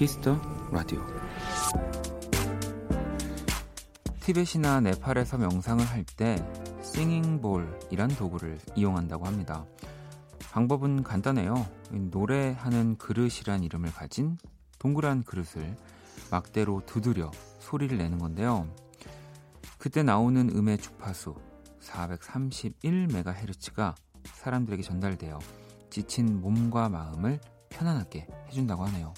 Kiss the Radio. 티벳이나 네팔에서 명상을 할 때 singing bowl이란 도구를 이용한다고 합니다. 방법은 간단해요. 노래하는 그릇이란 이름을 가진 동그란 그릇을 막대로 두드려 소리를 내는 건데요. 그때 나오는 음의 주파수 431MHz가 사람들에게 전달되어 지친 몸과 마음을 편안하게 해준다고 하네요.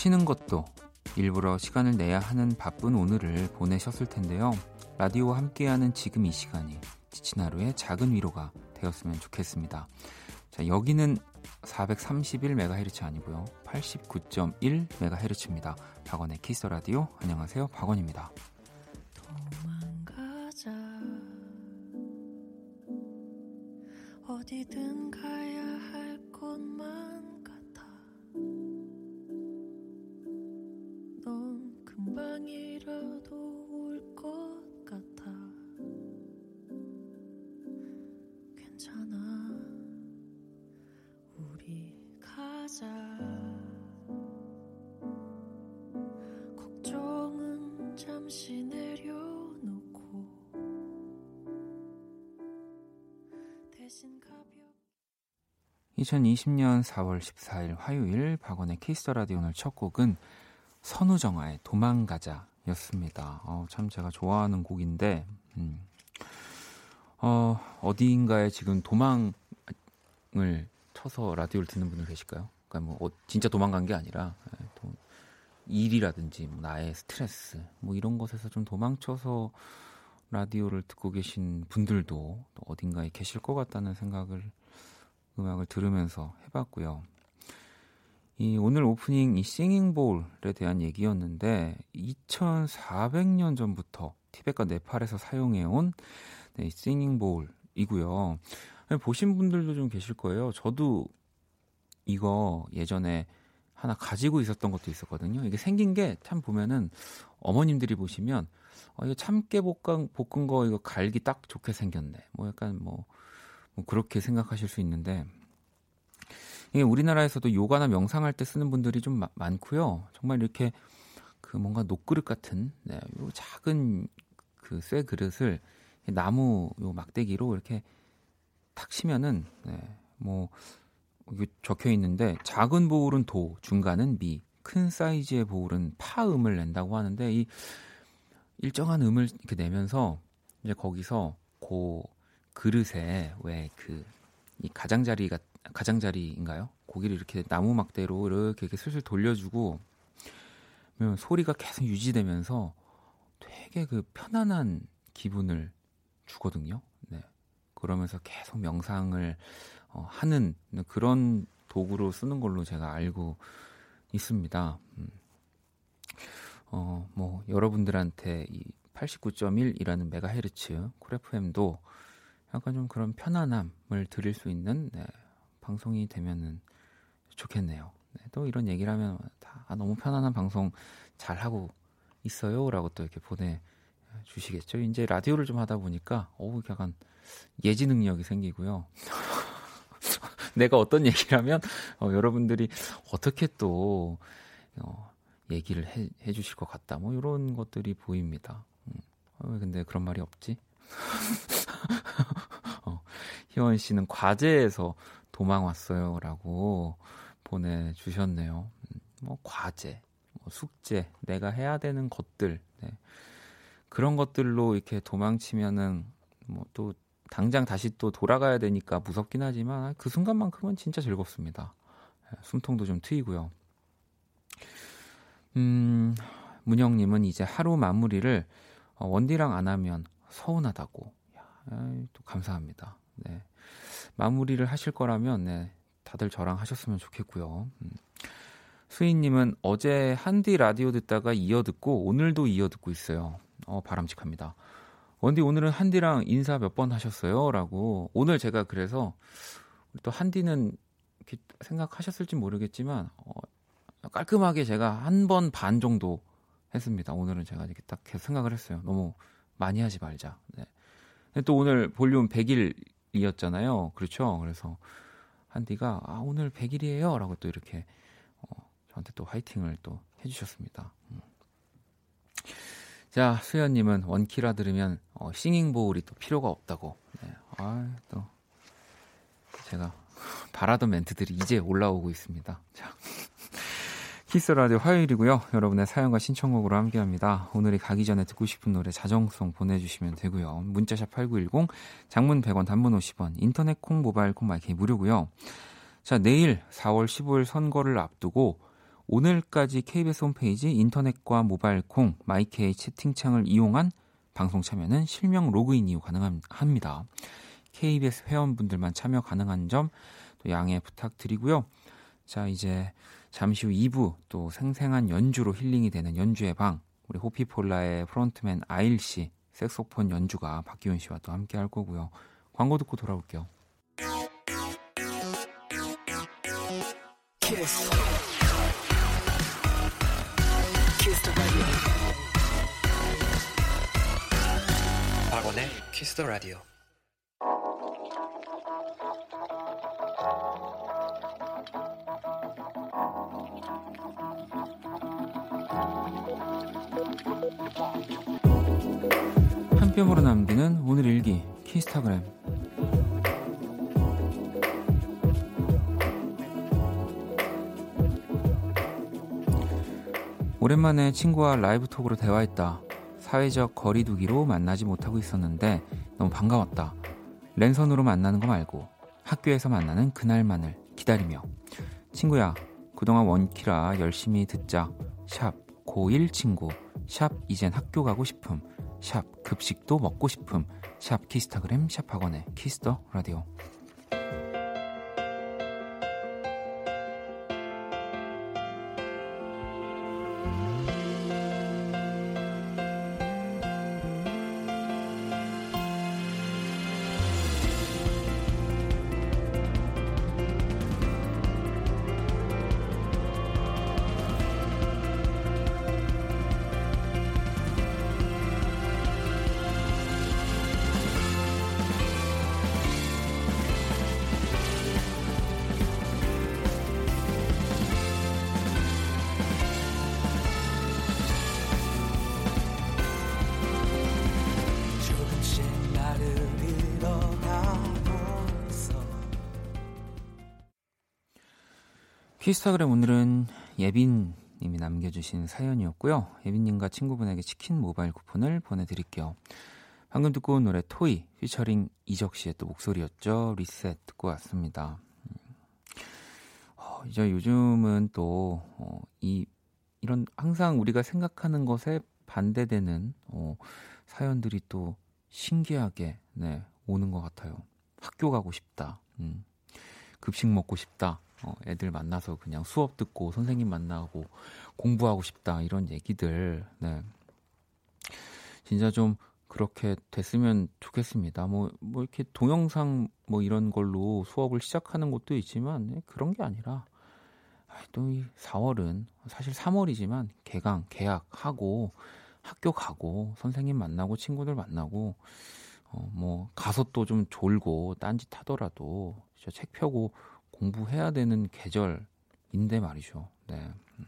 쉬는 것도 일부러 시간을 내야 하는 바쁜 오늘을 보내셨을 텐데요. 라디오와 함께하는 지금 이 시간이 지친 하루의 작은 위로가 되었으면 좋겠습니다. 자, 여기는 431MHz 아니고요. 89.1MHz입니다. 박원의 키스 라디오. 안녕하세요. 박원입니다. 도망가자. 어디든 가 2020년 4월 14일 화요일 박원의 키스 더 라디오 오늘 첫 곡은 선우정아의 도망가자였습니다. 어, 참 제가 좋아하는 곡인데 음. 어, 어디인가에 지금 도망을 쳐서 라디오를 듣는 분들 계실까요? 그러니까 뭐 어, 진짜 도망간 게 아니라 예, 또 일이라든지 뭐 나의 스트레스 뭐 이런 것에서 좀 도망쳐서 라디오를 듣고 계신 분들도 또 어딘가에 계실 것 같다는 생각을 음악을 들으면서 해봤고요. 이 오늘 오프닝 이 싱잉볼에 대한 얘기였는데 2,400년 전부터 티벳과 네팔에서 사용해온 네, 싱잉볼이고요. 보신 분들도 좀 계실 거예요. 저도 이거 예전에 하나 가지고 있었던 것도 있었거든요. 이게 생긴 게 참 보면은 어머님들이 보시면 어, 이거 참깨 볶은, 거 이거 갈기 딱 좋게 생겼네. 뭐 약간 뭐, 뭐 그렇게 생각하실 수 있는데 이게 우리나라에서도 요가나 명상할 때 쓰는 분들이 좀 마, 많고요. 정말 이렇게 그 뭔가 녹그릇 같은 네, 요 작은 그 쇠 그릇을 나무 요 막대기로 이렇게 탁 치면은 네, 뭐 적혀 있는데 작은 보울은 도, 중간은 미, 큰 사이즈의 보울은 파 음을 낸다고 하는데 이 일정한 음을 이렇게 내면서 이제 거기서 고 그릇에 왜 그 이 가장자리가 가장자리인가요? 고기를 이렇게 나무 막대로 이렇게, 이렇게 슬슬 돌려주고 그러면 소리가 계속 유지되면서 되게 그 편안한 기분을 주거든요. 네. 그러면서 계속 명상을 어, 하는 그런 도구로 쓰는 걸로 제가 알고 있습니다. 음. 어, 뭐 여러분들한테 이 89.1이라는 메가헤르츠 쿨 FM도 약간 좀 그런 편안함을 드릴 수 있는 네, 방송이 되면은 좋겠네요. 네, 또 이런 얘기를 하면 다 아, 너무 편안한 방송 잘 하고 있어요라고 또 이렇게 보내 주시겠죠. 이제 라디오를 좀 하다 보니까 어우 약간 예지 능력이 생기고요. 내가 어떤 얘기를 하면 어, 여러분들이 어떻게 또 어, 얘기를 해, 해, 주실 것 같다. 뭐 이런 것들이 보입니다. 음. 어, 근데 그런 말이 없지? 어, 희원 씨는 과제에서 도망 왔어요라고 보내주셨네요. 음, 뭐 과제, 뭐 숙제, 내가 해야 되는 것들 네. 그런 것들로 이렇게 도망치면은 뭐 또 당장 다시 또 돌아가야 되니까 무섭긴 하지만 그 순간만큼은 진짜 즐겁습니다. 네, 숨통도 좀 트이고요. 음, 문영님은 이제 하루 마무리를 어, 원디랑 안 하면 서운하다고. 야, 또 감사합니다. 네. 마무리를 하실 거라면 네, 다들 저랑 하셨으면 좋겠고요. 음. 수인님은 어제 한디 라디오 듣다가 이어 듣고 오늘도 이어 듣고 있어요. 어, 바람직합니다. 원디 오늘은 한디랑 인사 몇 번 하셨어요? 라고 오늘 제가 그래서 또 한디는 생각하셨을지 모르겠지만 어, 깔끔하게 제가 한 번 반 정도 했습니다. 오늘은 제가 이렇게 딱 생각을 했어요. 너무 많이 하지 말자. 네. 또 오늘 볼륨 100일이었잖아요. 그렇죠? 그래서 한디가 아, 오늘 100일이에요. 라고 또 이렇게 어, 저한테 또 화이팅을 또 해주셨습니다. 음. 자, 수현님은 원키라 들으면 어, singing bowl이 또 필요가 없다고. 네. 아, 또 제가 바라던 멘트들이 이제 올라오고 있습니다. 자. 키스 더 라디오 화요일이고요. 여러분의 사연과 신청곡으로 함께합니다. 오늘이 가기 전에 듣고 싶은 노래 자정송 보내주시면 되고요. 문자샵 8910, 장문 100원, 단문 50원, 인터넷 콩, 모바일 콩, 마이케이 무료고요. 자, 내일 4월 15일 선거를 앞두고 오늘까지 KBS 홈페이지 인터넷과 모바일 콩, 마이케이 채팅창을 이용한 방송 참여는 실명 로그인 이후 가능합니다. KBS 회원분들만 참여 가능한 점 또 양해 부탁드리고요. 자, 이제 잠시 후 2부 또 생생한 연주로 힐링이 되는 연주의 방 우리 호피폴라의 frontman 아일 씨 색소폰 연주가 박기훈 씨와 또 함께 할 거고요. 광고 듣고 돌아올게요. 키스. 키스 박원의 키스 더 라디오. 뼘으로 남기는 오늘 일기 키스타그램 오랜만에 친구와 live talk으로 대화했다. 사회적 거리두기로 만나지 못하고 있었는데 너무 반가웠다. 랜선으로 만나는 거 말고 학교에서 만나는 그날만을 기다리며 친구야 그동안 원키라 열심히 듣자 샵 고1 친구 샵 이젠 학교 가고 싶음 샵 급식도 먹고 싶음 샵 키스타그램 샵 박원의 키스 더 라디오 키스타그램 오늘은 예빈님이 남겨주신 사연이었고요. 예빈님과 친구분에게 치킨 모바일 쿠폰을 보내드릴게요. 방금 듣고 온 노래 토이 피처링 이적 씨의 또 목소리였죠. 리셋 듣고 왔습니다. 음. 어, 이제 요즘은 또, 어, 이, 이런 항상 우리가 생각하는 것에 반대되는, 어, 사연들이 또 신기하게, 네, 오는 것 같아요. 학교 가고 싶다. 음. 급식 먹고 싶다. 어, 애들 만나서 그냥 수업 듣고 선생님 만나고 공부하고 싶다 이런 얘기들 네. 진짜 좀 그렇게 됐으면 좋겠습니다. 뭐, 뭐 이렇게 동영상 뭐 이런 걸로 수업을 시작하는 것도 있지만 네, 그런 게 아니라 또이 4월은 사실 3월이지만 개강, 개학하고 학교 가고 선생님 만나고 친구들 만나고 어, 뭐 가서 또 좀 졸고 딴짓 하더라도 진짜 책 펴고 공부해야 되는 계절인데 말이죠. 네. 음.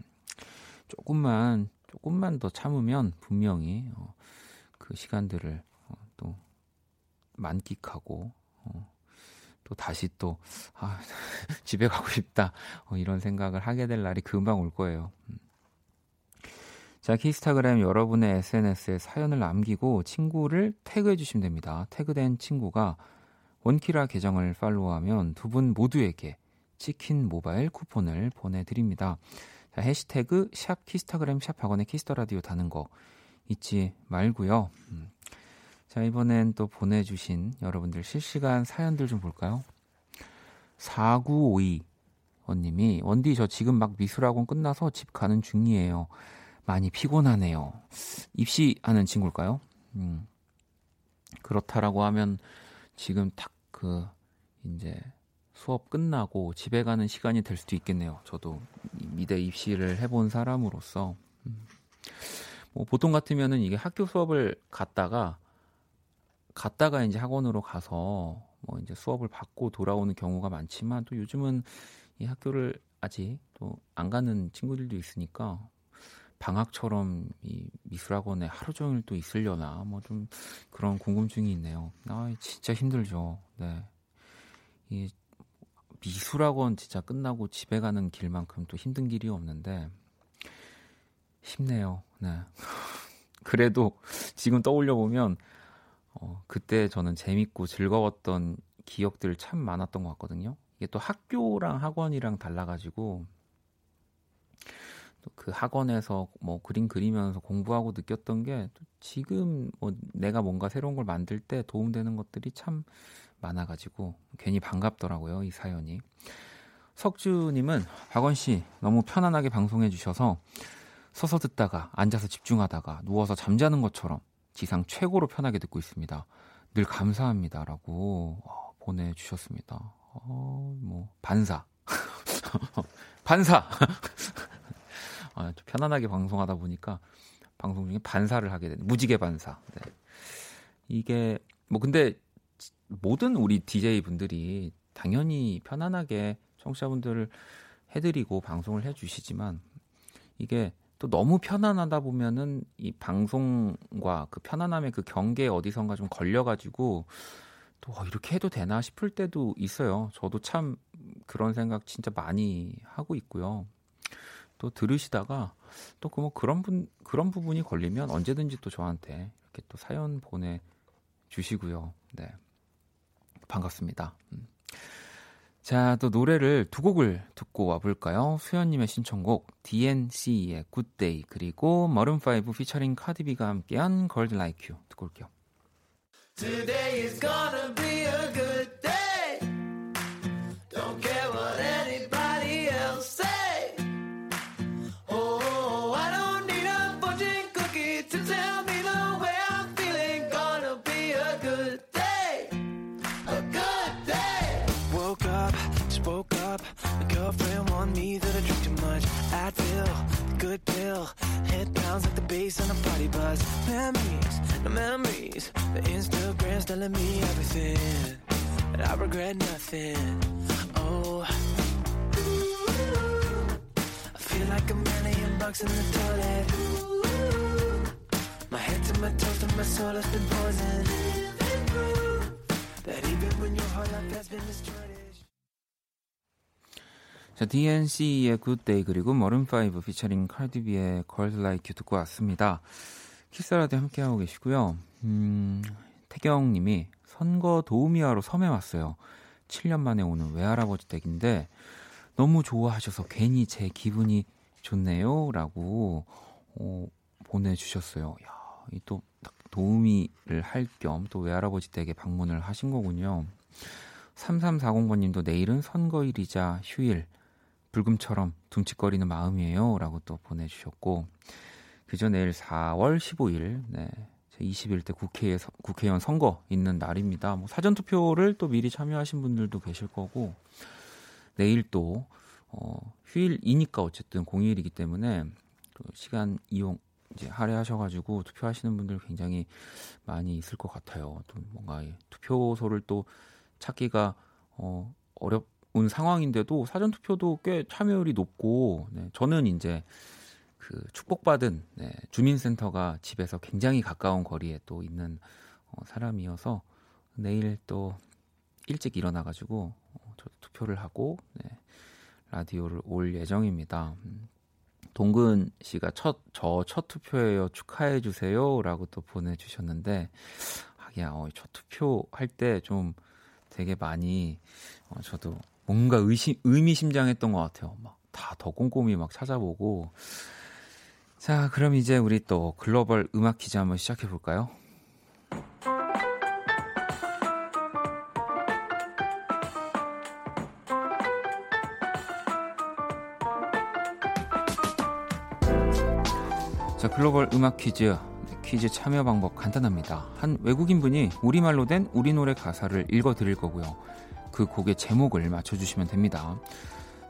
조금만 조금만 더 참으면 분명히 어, 그 시간들을 어, 또 만끽하고 어, 또 다시 또 아, 집에 가고 싶다 어, 이런 생각을 하게 될 날이 금방 올 거예요. 음. 자, 키스타그램 여러분의 SNS에 사연을 남기고 친구를 태그해 주시면 됩니다. 태그된 친구가 원키라 계정을 팔로우하면 두 분 모두에게 치킨 모바일 쿠폰을 보내드립니다. 자, 해시태그 샵 키스타그램 샵 학원의 키스터라디오 다는 거 잊지 말고요. 음. 자, 이번엔 또 보내주신 여러분들 실시간 사연들 좀 볼까요? 4952 원님이 원디 저 지금 막 미술학원 끝나서 집 가는 중이에요. 많이 피곤하네요. 입시하는 친구일까요? 음. 그렇다라고 하면 지금 딱 그 이제 수업 끝나고 집에 가는 시간이 될 수도 있겠네요. 저도 미대 입시를 해본 사람으로서 음. 뭐 보통 같으면은 이게 학교 수업을 갔다가 갔다가 이제 학원으로 가서 뭐 이제 수업을 받고 돌아오는 경우가 많지만 또 요즘은 이 학교를 아직 또 안 가는 친구들도 있으니까 방학처럼 이 미술학원에 하루 종일 또 있으려나 뭐 좀 그런 궁금증이 있네요. 아 진짜 힘들죠. 네. 이 미술학원 진짜 끝나고 집에 가는 길만큼 또 힘든 길이 없는데 힘내요. 네. 그래도 지금 떠올려 보면 어, 그때 저는 재밌고 즐거웠던 기억들 참 많았던 것 같거든요. 이게 또 학교랑 학원이랑 달라가지고 그 학원에서 뭐 그림 그리면서 공부하고 느꼈던 게 지금 뭐 내가 뭔가 새로운 걸 만들 때 도움되는 것들이 참 많아가지고 괜히 반갑더라고요 이 사연이. 석주님은 박원 씨 너무 편안하게 방송해 주셔서 서서 듣다가 앉아서 집중하다가 누워서 잠자는 것처럼 지상 최고로 편하게 듣고 있습니다. 늘 감사합니다라고 어, 보내주셨습니다. 어, 뭐 반사, 반사. 아, 좀 편안하게 방송하다 보니까 방송 중에 반사를 하게 되는 무지개 반사. 네. 이게 뭐 근데 모든 우리 DJ 분들이 당연히 편안하게 청취자분들을 해드리고 방송을 해주시지만 이게 또 너무 편안하다 보면은 이 방송과 그 편안함의 그 경계에 어디선가 좀 걸려가지고 또 어, 이렇게 해도 되나 싶을 때도 있어요. 저도 참 그런 생각 진짜 많이 하고 있고요. 또 들으시다가 또 그 뭐 그런 분 그런 부분이 걸리면 언제든지 또 저한테 이렇게 또 사연 보내 주시고요. 네. 반갑습니다. 음. 자, 또 노래를 두 곡을 듣고 와볼까요? 수현님의 신청곡 DNC의 Day 그리고 머른5 피처링 카디비가 함께한 Girl Like You 듣고 올게요. Bounce like the bass on a party bus. Memories, no memories. The Instagram's telling me everything. But I regret nothing. Oh. I feel like a million bucks in the toilet. My head to my toes to my soul has been poisoned. That even when your life has been destroyed. 자, DNC의 Good Day 그리고 머른5 피처링 칼디비의 Girls Like You 듣고 왔습니다. 키스라도 함께하고 계시고요. 음, 태경 님이 선거 도우미하러 섬에 왔어요. 7년 만에 오는 외할아버지 댁인데 너무 좋아하셔서 괜히 제 기분이 좋네요. 라고 어, 보내주셨어요. 야, 이또 도우미를 할 겸 또 외할아버지 댁에 방문을 하신 거군요. 3340번 님도 내일은 선거일이자 휴일. 불금처럼 둠칫거리는 마음이에요. 라고 또 보내주셨고, 그저 내일 4월 15일, 네. 제 21대 국회, 국회의원 선거 있는 날입니다. 뭐 사전투표를 또 미리 참여하신 분들도 계실 거고, 내일 또, 어, 휴일이니까 어쨌든 공휴일이기 때문에 그 시간 이용 이제 할애하셔가지고 투표하시는 분들 굉장히 많이 있을 것 같아요. 또 뭔가 투표소를 또 찾기가 어, 어렵 온 상황인데도 사전 투표도 꽤 참여율이 높고 네, 저는 이제 그 축복받은 네, 주민센터가 집에서 굉장히 가까운 거리에 또 있는 어, 사람이어서 내일 또 일찍 일어나가지고 어, 저도 투표를 하고 네, 라디오를 올 예정입니다. 음, 동근 씨가 첫 저첫 투표예요 축하해 주세요라고 또 보내주셨는데 하기야 어, 첫 투표 할 때 좀 되게 많이 어, 저도 뭔가 의심, 의미심장했던 것 같아요. 막 다 더 꼼꼼히 막 찾아보고. 자, 그럼 이제 우리 또 글로벌 음악 퀴즈 한번 시작해 볼까요? 자, 글로벌 음악 퀴즈. 네, 퀴즈 참여 방법 간단합니다. 한 외국인 분이 우리말로 된 우리 노래 가사를 읽어 드릴 거고요. 그 곡의 제목을 맞춰주시면 됩니다.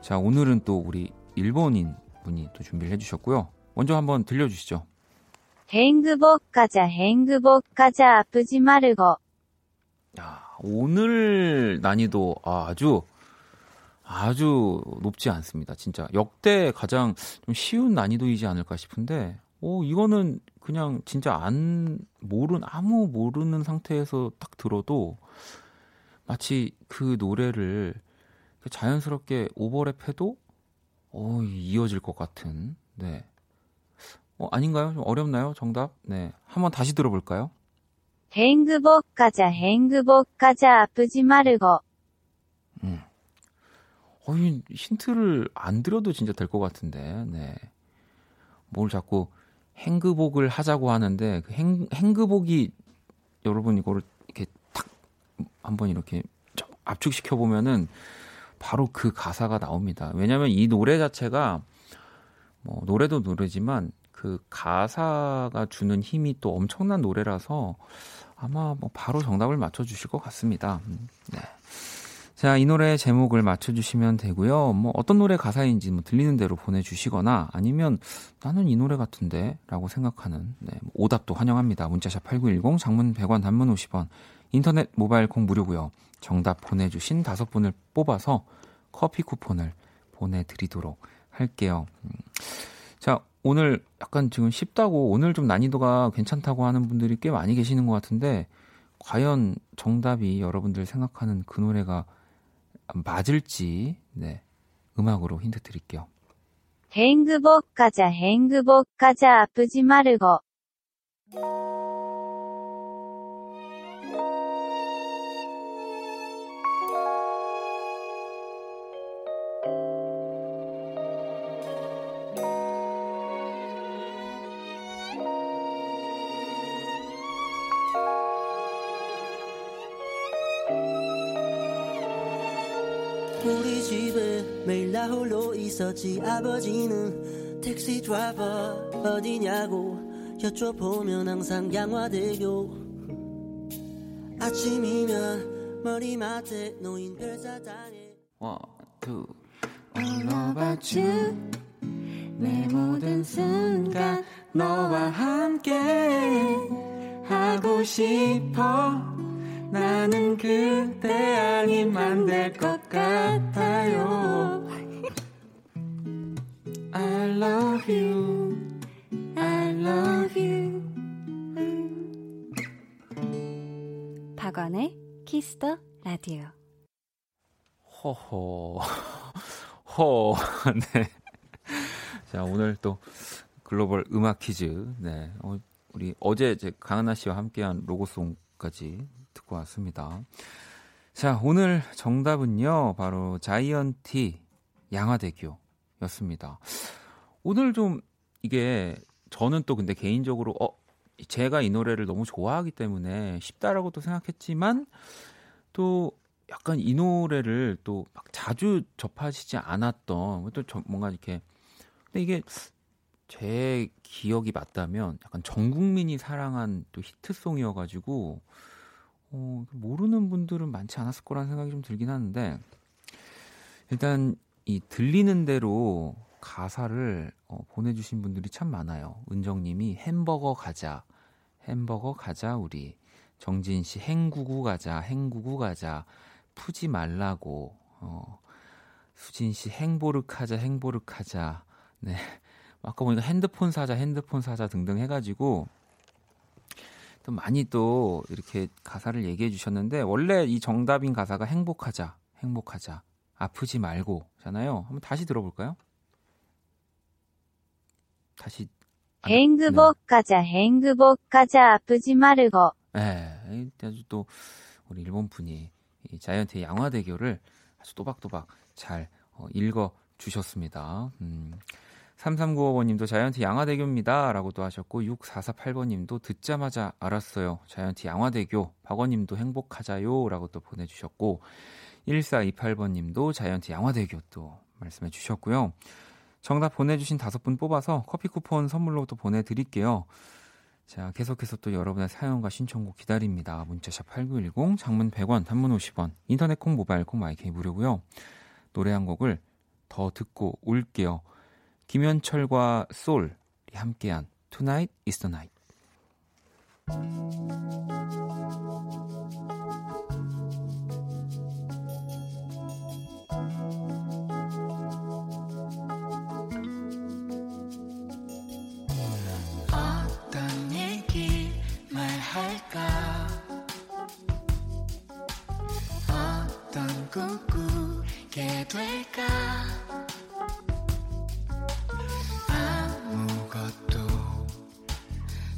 자, 오늘은 또 우리 일본인 분이 또 준비를 해주셨고요. 먼저 한번 들려주시죠. 행복가자 행복가자 아프지 말고 오늘 난이도 아주 아주 높지 않습니다. 진짜 역대 가장 좀 쉬운 난이도이지 않을까 싶은데, 오 이거는 그냥 진짜 안 모르는 아무 모르는 상태에서 딱 들어도 마치 그 노래를 자연스럽게 오버랩해도 어, 이어질 것 같은. 네. 어, 아닌가요? 좀 어렵나요? 정답? 네. 한번 다시 들어볼까요? 행복 가자, 행복 가자, 아프지 말고. 음. 어, 이 힌트를 안 드려도 진짜 될 것 같은데, 네. 뭘 자꾸 행그복을 하자고 하는데, 그 행, 행그복이, 여러분 이거를 한번 이렇게 압축시켜 보면은, 바로 그 가사가 나옵니다. 왜냐하면 이 노래 자체가 뭐 노래도 노래지만 그 가사가 주는 힘이 또 엄청난 노래라서 아마 뭐 바로 정답을 맞춰주실 것 같습니다. 음, 네. 자, 이 노래 제목을 맞춰주시면 되고요. 뭐 어떤 노래 가사인지 뭐 들리는 대로 보내주시거나 아니면 나는 이 노래 같은데 라고 생각하는 네, 뭐 오답도 환영합니다. 문자샵 8910 장문 100원 단문 50원 인터넷 모바일 콩 무료고요. 정답 보내주신 다섯 분을 뽑아서 커피 쿠폰을 보내드리도록 할게요. 음. 자, 오늘 약간 지금 쉽다고 오늘 좀 난이도가 괜찮다고 하는 분들이 꽤 많이 계시는 것 같은데 과연 정답이 여러분들 생각하는 그 노래가 맞을지 네 음악으로 힌트 드릴게요. 행복 가자 행복 가자 아프지 말고 있었지 아버지는 택시 드라이버 어디냐고 여쭤보면 항상 양화대교 아침이면 머리맡에 놓인 별사탕에 One, two. All about you. 내 모든 순간 너와 함께 하고 싶어. 나는 그대 아니면 될것 같아요. I love you. I love you. 박원의 키스 더 라디오. 허허. 허. 네. 자, 오늘 또 글로벌 음악 퀴즈. 네. 어, 우리 어제 이제 강하나 씨와 함께한 로고송까지 듣고 왔습니다. 자, 오늘 정답은요. 바로 자이언티 양화대교 였습니다. 오늘 좀 이게 저는 또 근데 개인적으로 어 제가 이 노래를 너무 좋아하기 때문에 쉽다라고도 생각했지만 또 약간 이 노래를 또 막 자주 접하시지 않았던 또 뭔가 이렇게 근데 이게 제 기억이 맞다면 약간 전 국민이 사랑한 또 히트송이어가지고 어, 모르는 분들은 많지 않았을 거라는 생각이 좀 들긴 하는데 일단 이 들리는 대로 가사를 어, 보내주신 분들이 참 많아요. 은정님이 햄버거 가자, 햄버거 가자 우리. 정진 씨 행구구 가자, 행구구 가자. 푸지 말라고. 어, 수진 씨 행보르카자, 행보르카자. 네. 아까 보니까 핸드폰 사자, 핸드폰 사자 등등 해가지고 또 많이 또 이렇게 가사를 얘기해 주셨는데 원래 이 정답인 가사가 행복하자, 행복하자, 아프지 말고잖아요. 한번 다시 들어볼까요? 다시 행복 가자 행복 가자 아프지 말고 네, 아주 또 우리 일본 분이 이 자이언트의 양화 대교를 아주 또박또박 잘 어, 읽어 주셨습니다. 음. 3395번님도 자이언트 양화대교입니다. 라고 또 하셨고, 6448번님도 듣자마자 알았어요. 자이언트 양화대교. 박원님도 행복하자요. 라고 또 보내주셨고, 1428번 님도 자이언트 양화대교 또 말씀해 주셨고요. 정답 보내주신 다섯 분 뽑아서 커피 쿠폰 선물로 또 보내드릴게요. 자, 계속해서 또 여러분의 사연과 신청곡 기다립니다. 문자샵 8910, 장문 100원, 단문 50원, 인터넷 콩, 모바일 콩, 마이케이 무료고요. 노래 한 곡을 더 듣고 올게요. 김현철과 솔이 함께한 Tonight is the Night. 할까 어떤 꿈꾸게 될까 아무것도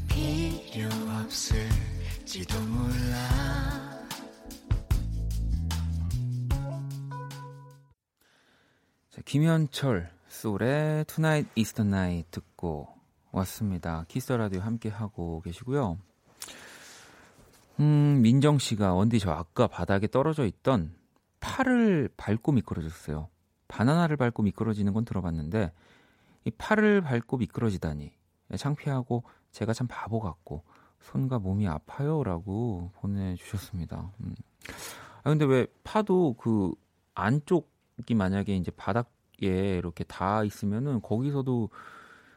필요 없을지도 몰라 자, 김현철 소울의 투나잇 이스턴 나잇 듣고 왔습니다. 키스 더 라디오 함께 하고 계시고요. 음, 민정 씨가 원디 저 아까 바닥에 떨어져 있던 파를 밟고 미끄러졌어요. 바나나를 밟고 미끄러지는 건 들어봤는데 이 파를 밟고 미끄러지다니 창피하고 제가 참 바보 같고 손과 몸이 아파요라고 보내주셨습니다. 음. 아 근데 왜 파도 그 안쪽이 만약에 이제 바닥에 이렇게 다 있으면은 거기서도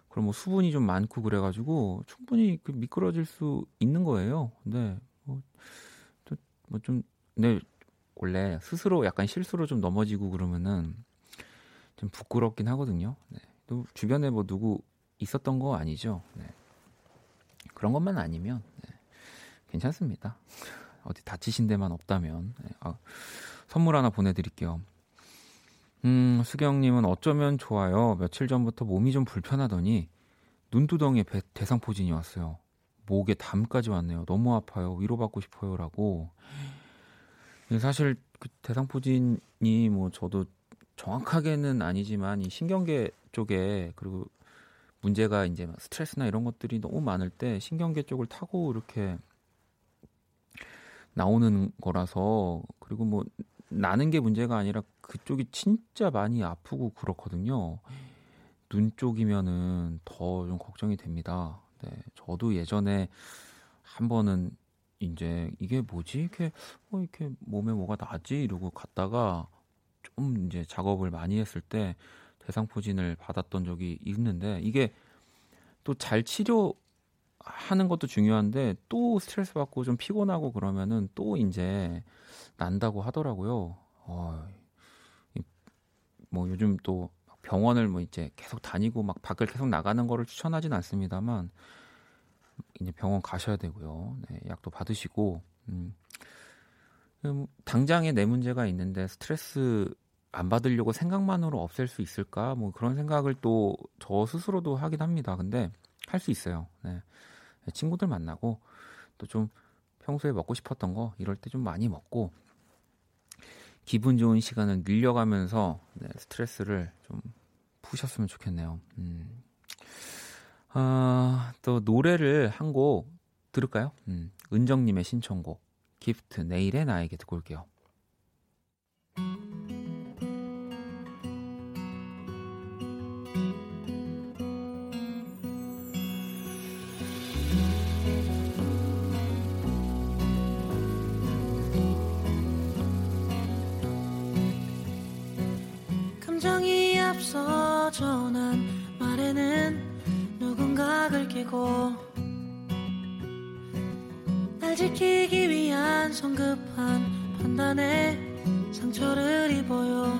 그럼 뭐 수분이 좀 많고 그래가지고 충분히 그 미끄러질 수 있는 거예요. 근데 뭐좀 네, 원래 스스로 약간 실수로 좀 넘어지고 그러면은 좀 부끄럽긴 하거든요. 네. 또 주변에 뭐 누구 있었던 거 아니죠? 네. 그런 것만 아니면 네. 괜찮습니다. 어디 다치신 데만 없다면 네. 아, 선물 하나 보내드릴게요. 음, 수경님은 어쩌면 좋아요. 며칠 전부터 몸이 좀 불편하더니 눈두덩이에 배, 대상포진이 왔어요. 목에 담까지 왔네요. 너무 아파요. 위로받고 싶어요라고. 사실 그 대상포진이 뭐 저도 정확하게는 아니지만 이 신경계 쪽에 그리고 문제가 이제 스트레스나 이런 것들이 너무 많을 때 신경계 쪽을 타고 이렇게 나오는 거라서 그리고 뭐 나는 게 문제가 아니라 그쪽이 진짜 많이 아프고 그렇거든요. 눈 쪽이면은 더 좀 걱정이 됩니다. 네, 저도 예전에 한 번은 이제 이게 뭐지 이렇게 어 이렇게 몸에 뭐가 나지 이러고 갔다가 좀 이제 작업을 많이 했을 때 대상포진을 받았던 적이 있는데 이게 또 잘 치료하는 것도 중요한데 또 스트레스 받고 좀 피곤하고 그러면은 또 이제 난다고 하더라고요. 어, 뭐 요즘 또 병원을 뭐 이제 계속 다니고 막 밖을 계속 나가는 거를 추천하진 않습니다만 이제 병원 가셔야 되고요. 네, 약도 받으시고 음, 음, 당장에 내 문제가 있는데 스트레스 안 받으려고 생각만으로 없앨 수 있을까? 뭐 그런 생각을 또 저 스스로도 하긴 합니다. 근데 할 수 있어요. 네. 친구들 만나고 또 좀 평소에 먹고 싶었던 거 이럴 때 좀 많이 먹고 기분 좋은 시간을 늘려가면서 네, 스트레스를 좀 푸셨으면 좋겠네요. 음. 아, 또 노래를 한 곡 들을까요? 음, 은정님의 신청곡 기프트 내일의 나에게 듣고 올게요. 감정이 앞서 전한 말에는 누군가를 끼고 날 지키기 위한 성급한 판단에 상처를 입어요.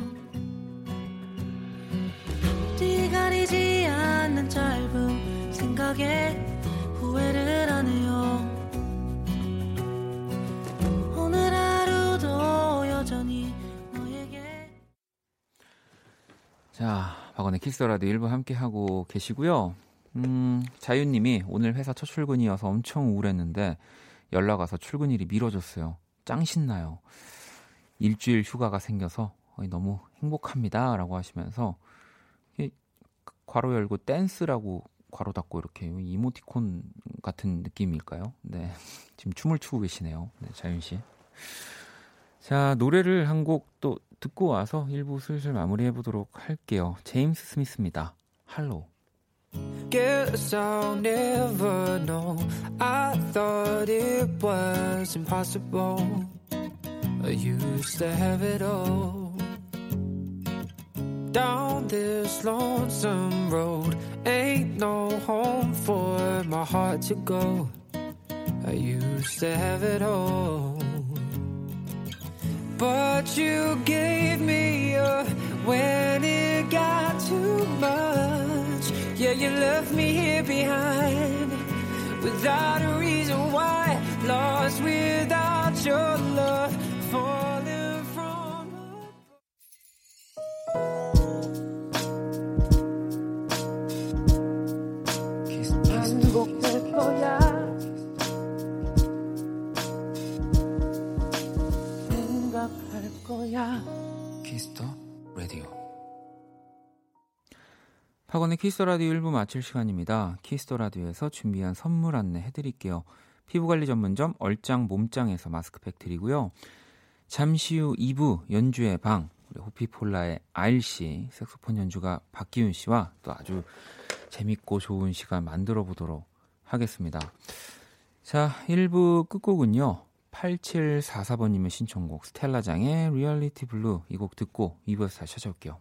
뒤 가리지 않는 짧은 생각에 후회를 자, 박원의 키스 라디오 1부 함께 하고 계시고요. 음, 자윤님이 오늘 회사 첫 출근이어서 엄청 우울했는데 연락 와서 출근일이 미뤄졌어요. 짱 신나요. 일주일 휴가가 생겨서 너무 행복합니다 라고 하시면서 이게 괄호 열고 댄스라고 괄호 닫고 이렇게 이모티콘 같은 느낌일까요? 네, 지금 춤을 추고 계시네요. 네, 자윤 씨. 자, 노래를 한 곡 또 듣고 와서 1부 슬슬 마무리해 보도록 할게요. 제임스 스미스입니다. 할로. Guess I'll never know. I thought it was impossible. I used to have it all. Down this lonesome road, ain't no home for my heart to go. I used to have it all. But you gave me up when it got too much. Yeah, you left me here behind without a reason why. Lost without your love, falling 거야. 키스 더 라디오. 박원의 키스 더 라디오 1부 마칠 시간입니다. 키스 더 라디오에서 준비한 선물 안내 해드릴게요. 피부관리 전문점 얼짱 몸짱에서 마스크팩 드리고요. 잠시 후 2부 연주의 방 우리 호피폴라의 아일씨 색소폰 연주가 박기훈 씨와 또 아주 재밌고 좋은 시간 만들어 보도록 하겠습니다. 자, 1부 끝곡은요. 8744번님의 신청곡 스텔라장의 Reality Blue 이 곡 듣고 2부에서 다시 찾아올게요.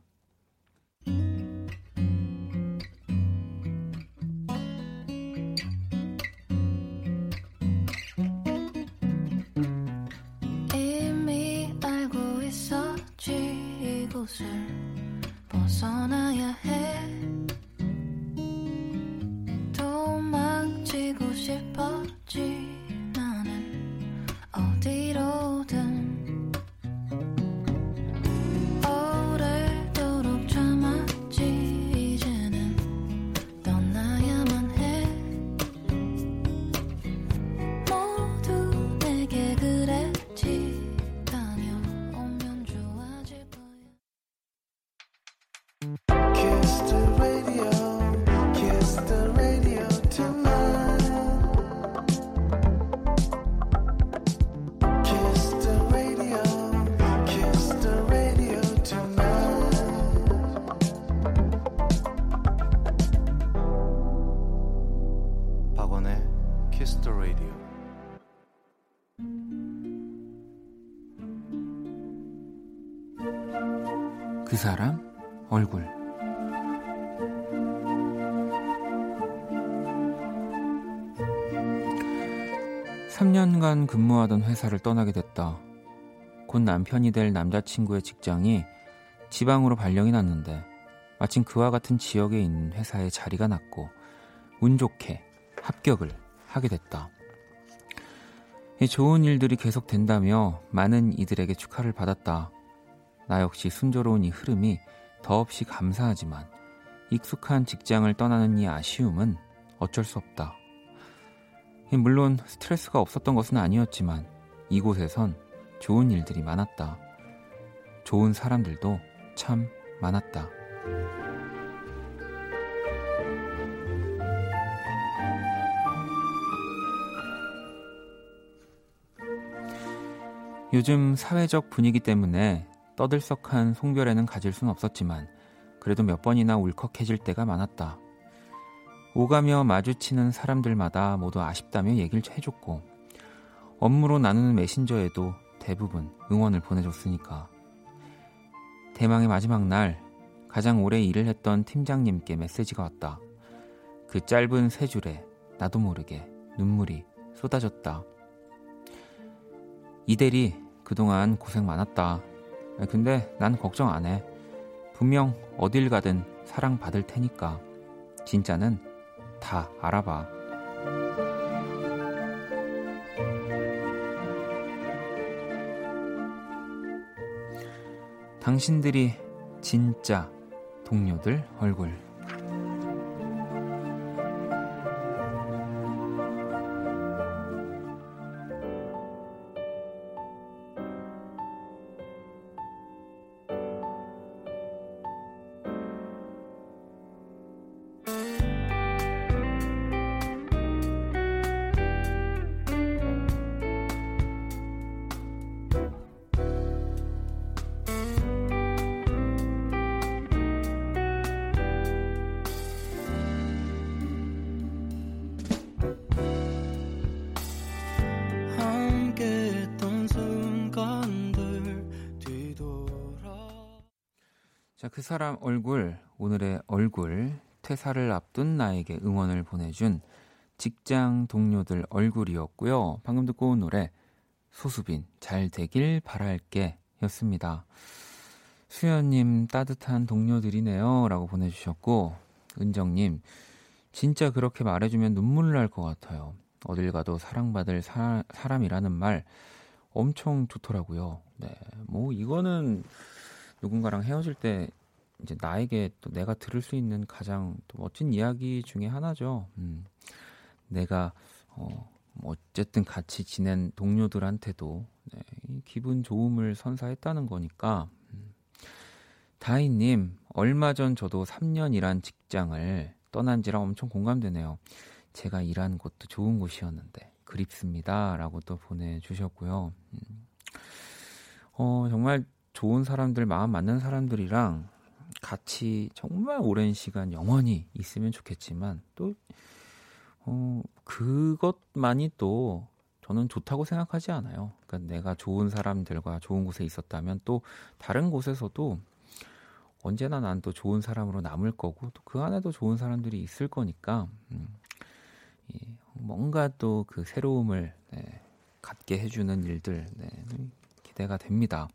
3년간 근무하던 회사를 떠나게 됐다. 곧 남편이 될 남자친구의 직장이 지방으로 발령이 났는데 마침 그와 같은 지역에 있는 회사에 자리가 났고 운 좋게 합격을 하게 됐다. 이 좋은 일들이 계속 된다며 많은 이들에게 축하를 받았다. 나 역시 순조로운 이 흐름이 더없이 감사하지만 익숙한 직장을 떠나는 이 아쉬움은 어쩔 수 없다. 물론 스트레스가 없었던 것은 아니었지만 이곳에선 좋은 일들이 많았다. 좋은 사람들도 참 많았다. 요즘 사회적 분위기 때문에 떠들썩한 송별회는 가질 순 없었지만 그래도 몇 번이나 울컥해질 때가 많았다. 오가며 마주치는 사람들마다 모두 아쉽다며 얘기를 해줬고 업무로 나누는 메신저에도 대부분 응원을 보내줬으니까 대망의 마지막 날 가장 오래 일을 했던 팀장님께 메시지가 왔다. 그 짧은 세 줄에 나도 모르게 눈물이 쏟아졌다. 이대리 그동안 고생 많았다. 근데 난 걱정 안 해. 분명 어딜 가든 사랑받을 테니까. 진짜는 다 알아봐. 당신들이 진짜 동료들 얼굴. 사람 얼굴, 오늘의 얼굴, 퇴사를 앞둔 나에게 응원을 보내준 직장 동료들 얼굴이었고요. 방금 듣고 온 노래, 소수빈, 잘 되길 바랄게 였습니다. 수연님, 따뜻한 동료들이네요. 라고 보내주셨고, 은정님, 진짜 그렇게 말해주면 눈물 날 것 같아요. 어딜 가도 사랑받을 사, 사람이라는 말 엄청 좋더라고요. 네, 뭐, 이거는 누군가랑 헤어질 때 이제 나에게 또 내가 들을 수 있는 가장 또 멋진 이야기 중에 하나죠. 음, 내가 어, 뭐 어쨌든 같이 지낸 동료들한테도 네, 이 기분 좋음을 선사했다는 거니까 음, 다희님, 얼마 전 저도 3년 일한 직장을 떠난 지라 엄청 공감되네요. 제가 일한 곳도 좋은 곳이었는데 그립습니다. 라고 또 보내주셨고요. 음. 어, 정말 좋은 사람들, 마음 맞는 사람들이랑 같이 정말 오랜 시간 영원히 있으면 좋겠지만 또, 어, 그것만이 또 저는 좋다고 생각하지 않아요. 그러니까 내가 좋은 사람들과 좋은 곳에 있었다면 또 다른 곳에서도 언제나 난 또 좋은 사람으로 남을 거고 또 그 안에도 좋은 사람들이 있을 거니까 음, 이 뭔가 또 그 새로움을 네, 갖게 해주는 일들 네, 기대가 됩니다.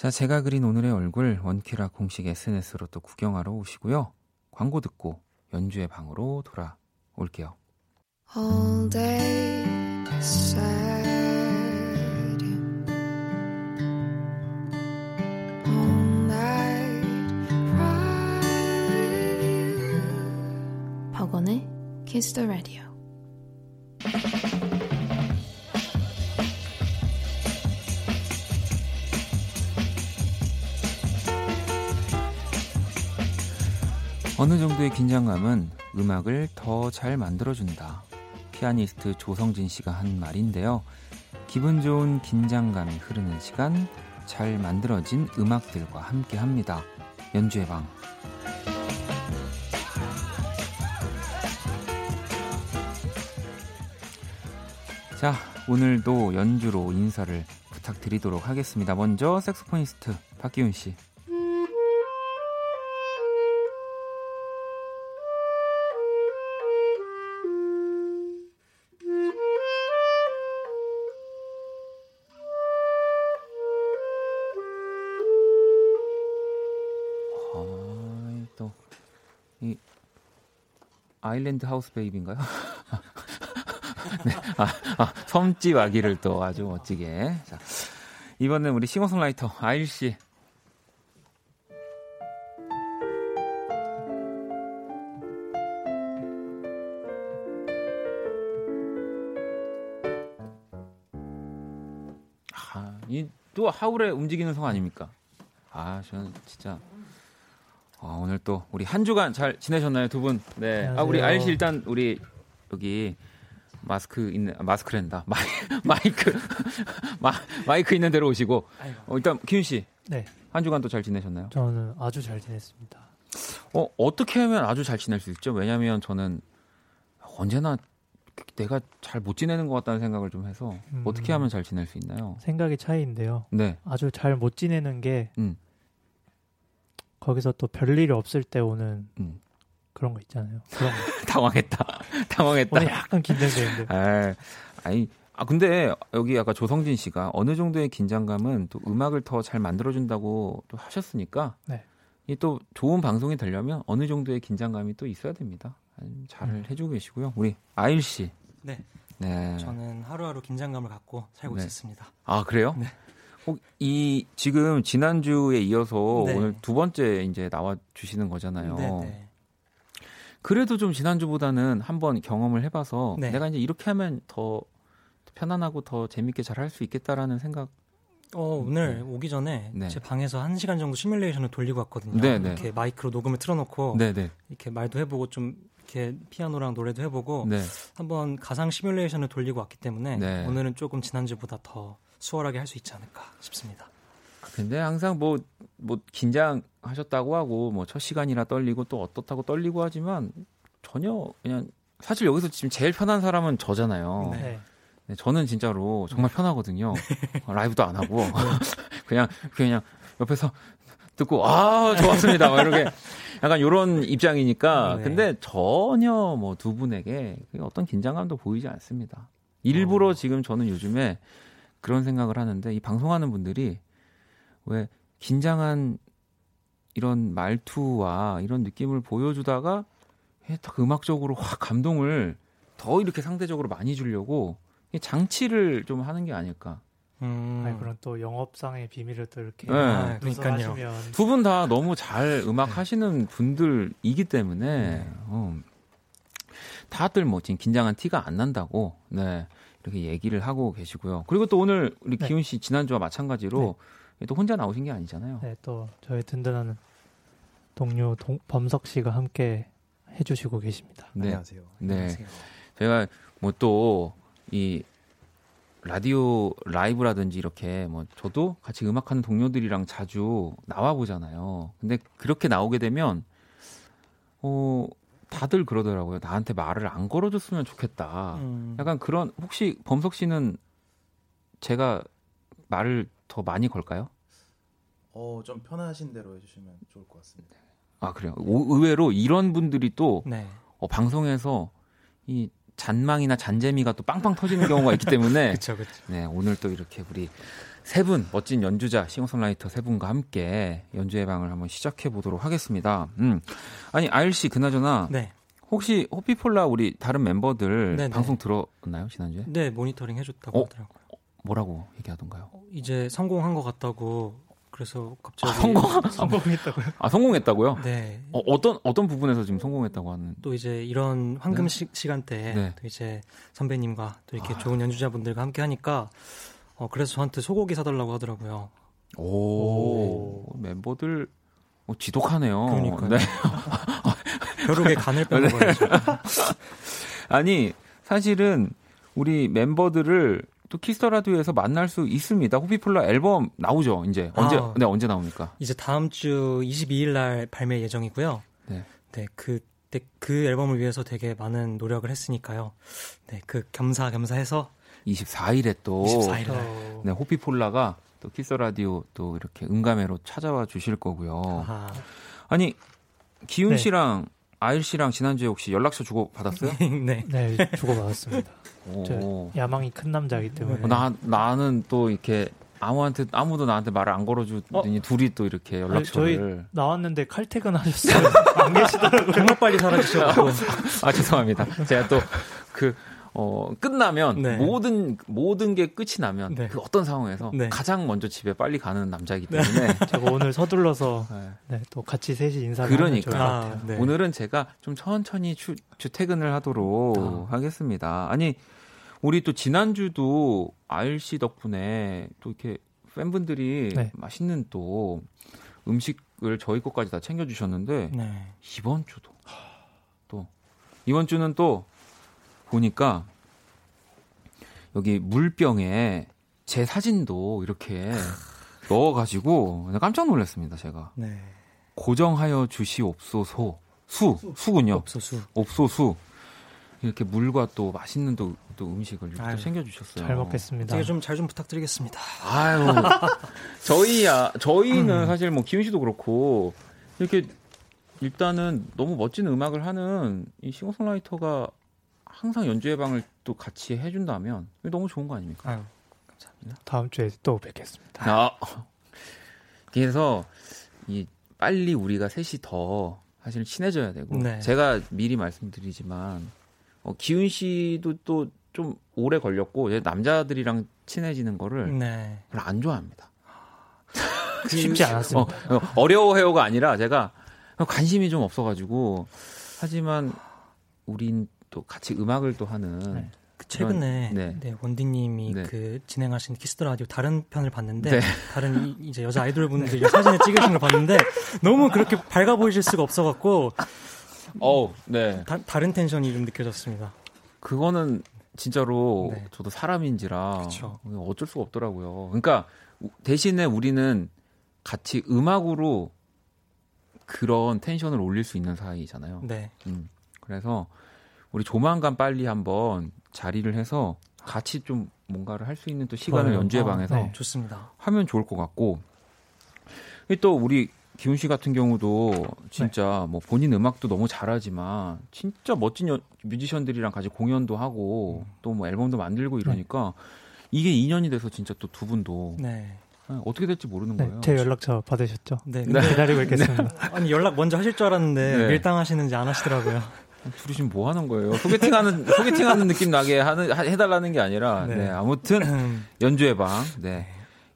자, 제가 그린 오늘의 얼굴 원키라 공식 SNS로 또 구경하러 오시고요. 광고 듣고 연주의 방으로 돌아올게요. all day sad all night cry with you 박원의 Kiss the Radio 정도의 긴장감은 음악을 더 잘 만들어준다. 피아니스트 조성진 씨가 한 말인데요. 기분 좋은 긴장감이 흐르는 시간, 잘 만들어진 음악들과 함께 합니다. 연주의 방. 자, 오늘도 연주로 인사를 부탁드리도록 하겠습니다. 먼저 색소포니스트 박기훈 씨. 아일랜드 하우스 베이비인가요? 네, 아, 아, 섬집 아기를 또 아주 멋지게. 자, 이번엔 우리 싱어송라이터 아일 씨. 아, 이또 하울의 움직이는 성 아닙니까? 아, 저는 진짜 아, 오늘 또 우리 한 주간 잘 지내셨나요, 두 분? 네. 아, 우리 안녕하세요. 아일 씨 일단 우리 여기 마스크 있는 아, 마스크란다. 마이, 마이크 마, 마이크 있는 데로 오시고 어, 일단 기훈 씨. 네. 한 주간 또 잘 지내셨나요? 저는 아주 잘 지냈습니다. 어, 어떻게 하면 아주 잘 지낼 수 있죠? 왜냐면 저는 언제나 내가 잘 못 지내는 것 같다는 생각을 좀 해서 음. 어떻게 하면 잘 지낼 수 있나요? 생각의 차이인데요. 네. 아주 잘 못 지내는 게 음. 거기서 또 별일이 없을 때 오는 음. 그런 거 있잖아요. 그런 거. 당황했다. 당황했다. 오늘 약간 긴장되는데. 아, 아니, 아 근데 여기 아까 조성진 씨가 어느 정도의 긴장감은 또 음악을 더 잘 만들어준다고 또 하셨으니까 네. 이또 좋은 방송이 되려면 어느 정도의 긴장감이 또 있어야 됩니다. 잘 음. 해주고 계시고요. 우리 아일 씨. 네. 네. 저는 하루하루 긴장감을 갖고 살고 네. 있었습니다. 아 그래요? 네. 혹이 지금 지난 주에 이어서 네. 오늘 두 번째 이제 나와 주시는 거잖아요. 네, 네. 그래도 좀 지난 주보다는 한번 경험을 해봐서 네. 내가 이제 이렇게 하면 더 편안하고 더 재밌게 잘 할 수 있겠다라는 생각. 어, 오늘 오기 전에 네. 제 방에서 한 시간 정도 시뮬레이션을 돌리고 왔거든요. 네, 네. 이렇게 마이크로 녹음을 틀어놓고 네네. 이렇게 말도 해보고 좀 이렇게 피아노랑 노래도 해보고 네. 한번 가상 시뮬레이션을 돌리고 왔기 때문에 네. 오늘은 조금 지난주보다 더 수월하게 할 수 있지 않을까 싶습니다. 근데 항상 뭐, 뭐, 긴장하셨다고 하고, 뭐, 첫 시간이라 떨리고, 또 어떻다고 떨리고 하지만, 전혀 그냥, 사실 여기서 지금 제일 편한 사람은 저잖아요. 네. 네. 네, 저는 진짜로 정말 편하거든요. 어, 라이브도 안 하고, 그냥, 그냥 옆에서 듣고, 아, 좋았습니다. 막 이렇게, 약간 요런 입장이니까. 네. 근데 전혀 뭐 두 분에게 어떤 긴장감도 보이지 않습니다. 일부러 어. 지금 저는 요즘에 그런 생각을 하는데, 이 방송하는 분들이 왜 긴장한 이런 말투와 이런 느낌을 보여주다가 예, 딱 음악적으로 확 감동을 더 이렇게 상대적으로 많이 주려고 이 장치를 좀 하는 게 아닐까. 음, 아니, 그런 또 영업상의 비밀을 또 이렇게 네. 아, 그러니까요. 두 분 다 너무 잘 음악 네. 하시는 분들이기 때문에 네. 어, 다들 뭐 지금 긴장한 티가 안 난다고 네 이렇게 얘기를 하고 계시고요. 그리고 또 오늘 우리 네. 기훈 씨 지난주와 마찬가지로 또 혼자 나오신 게 아니잖아요. 네, 또 저의 든든한 동료 동, 범석 씨가 함께 해주시고 계십니다. 네. 안녕하세요. 네. 안녕하세요. 제가 뭐 또 이 라디오 라이브라든지 이렇게 뭐 저도 같이 음악하는 동료들이랑 자주 나와 보잖아요. 근데 그렇게 나오게 되면 어 다들 그러더라고요. 나한테 말을 안 걸어줬으면 좋겠다. 음, 약간 그런 혹시 범석 씨는 제가 말을 더 많이 걸까요? 어, 좀 편하신 대로 해주시면 좋을 것 같습니다. 아 그래요. 오- 의외로 이런 분들이 또 네. 어, 방송에서 이 잔망이나 잔재미가 또 빵빵 터지는 경우가 있기 때문에 그쵸, 그쵸. 네, 오늘 또 이렇게 우리 세 분 멋진 연주자 싱어송라이터 세 분과 함께 연주의 방을 한번 시작해 보도록 하겠습니다. 음. 아니 아일 씨 그나저나 네. 혹시 호피폴라 우리 다른 멤버들 네네. 방송 들었나요 지난주에? 네, 모니터링 해줬다고 어? 하더라고요. 뭐라고 얘기하던가요? 이제 성공한 것 같다고 그래서 갑자기 아, 성공? 성공했다고요? 아 성공했다고요? 네. 어, 어떤 어떤 부분에서 지금 성공했다고 하는? 또 이제 이런 황금 네. 시, 시간대에 네. 또 이제 선배님과 또 이렇게 아. 좋은 연주자분들과 함께 하니까 어 그래서 저한테 소고기 사달라고 하더라고요. 오, 멤버들 어, 지독하네요. 그러니까요. 네. 벼룩에 간을 빼는 거예요. 아니 사실은 우리 멤버들을 또 키스 더 라디오에서 만날 수 있습니다. 호피폴라 앨범 나오죠. 이제 언제 아. 네 언제 나옵니까? 이제 다음 주 22일 날 발매 예정이고요. 네. 네, 그때 그 앨범을 위해서 되게 많은 노력을 했으니까요. 네, 그 겸사겸사해서 24일에 또 24일 날 어, 네, 호피폴라가 또 키스 라디오 또 이렇게 응감회로 찾아와 주실 거고요. 아하. 아니 기훈 네. 씨랑 아일 씨랑 지난주에 혹시 연락처 주고 받았어요? 네. 네, 주고 받았습니다. 오. 저 야망이 큰 남자이기 때문에 어, 나 나는 또 이렇게 아무한테 아무도 나한테 말을 안 걸어주더니 둘이 또 이렇게 연락처를 나왔는데 칼퇴근 하셨어요. 안 계시더라고요. 정말 빨리 사라지셔가지고 아 죄송합니다. 제가 또 그 어, 끝나면 네. 모든 모든 게 끝이 나면 네. 그 어떤 상황에서 네. 가장 먼저 집에 빨리 가는 남자이기 때문에 제가 오늘 서둘러서 네. 네, 또 같이 셋이 인사를 그러니까. 아, 네. 오늘은 제가 좀 천천히 추, 출퇴근을 하도록 아. 하겠습니다. 아니 우리 또 지난주도 아일 씨 덕분에 또 이렇게 팬분들이 네. 맛있는 또 음식을 저희 것까지 다 챙겨주셨는데 네. 이번 주도 또 이번 주는 또 보니까 여기 물병에 제 사진도 이렇게 넣어가지고 깜짝 놀랐습니다. 제가 네. 고정하여 주시옵소서 수 수군요. 없어수. 옵소수 이렇게 물과 또 맛있는 또, 또 음식을 이렇게 또 아유, 챙겨주셨어요. 잘 먹겠습니다. 제가 좀잘 좀 부탁드리겠습니다. 아유 저희야 저희는 음. 사실 뭐 기훈 씨도 그렇고 이렇게 일단은 너무 멋진 음악을 하는 이 싱어송라이터가 항상 연주회 방을 또 같이 해준다면 너무 좋은 거 아닙니까? 아유, 다음 주에 또 뵙겠습니다. 아, 그래서 이 빨리 우리가 셋이 더 사실 친해져야 되고 네. 제가 미리 말씀드리지만 어, 기훈 씨도 또 좀 오래 걸렸고 얘 남자들이랑 친해지는 거를 네. 별로 안 좋아합니다. 쉽지 어, 않았습니다. 어, 어려워해요가 아니라 제가 관심이 좀 없어가지고 하지만 우린 또 같이 음악을 또 하는 네. 그 최근에 네. 네. 원디님이 네. 그 진행하신 키스 더 라디오 다른 편을 봤는데 네. 다른 이- 이제 여자 아이돌 분들이 사진을 찍으신 걸 봤는데 너무 그렇게 밝아 보이실 수가 없어갖고 어, 네. 다, 다른 텐션이 좀 느껴졌습니다. 그거는 진짜로 네. 저도 사람인지라 그쵸. 어쩔 수가 없더라고요. 그러니까 우- 대신에 우리는 같이 음악으로 그런 텐션을 올릴 수 있는 사이잖아요. 네. 음. 그래서 우리 조만간 빨리 한번 자리를 해서 같이 좀 뭔가를 할 수 있는 또 시간을 좋아요. 연주회 어, 방에서 네. 좋습니다. 하면 좋을 것 같고 또 우리 기훈 씨 같은 경우도 진짜 뭐 본인 음악도 너무 잘하지만 진짜 멋진 여- 뮤지션들이랑 같이 공연도 하고 또뭐 앨범도 만들고 이러니까 이게 인연이 돼서 진짜 또 두 분도 네. 어떻게 될지 모르는 네, 거예요. 제 연락처 받으셨죠? 네. 네, 기다리고 있겠습니다. 아니 연락 먼저 하실 줄 알았는데 네. 밀당하시는지 안 하시더라고요. 둘이 지금 뭐 하는 거예요? 소개팅하는 소개팅하는 느낌 나게 하는 하- 해달라는 게 아니라 네, 네. 아무튼 연주회 방 네.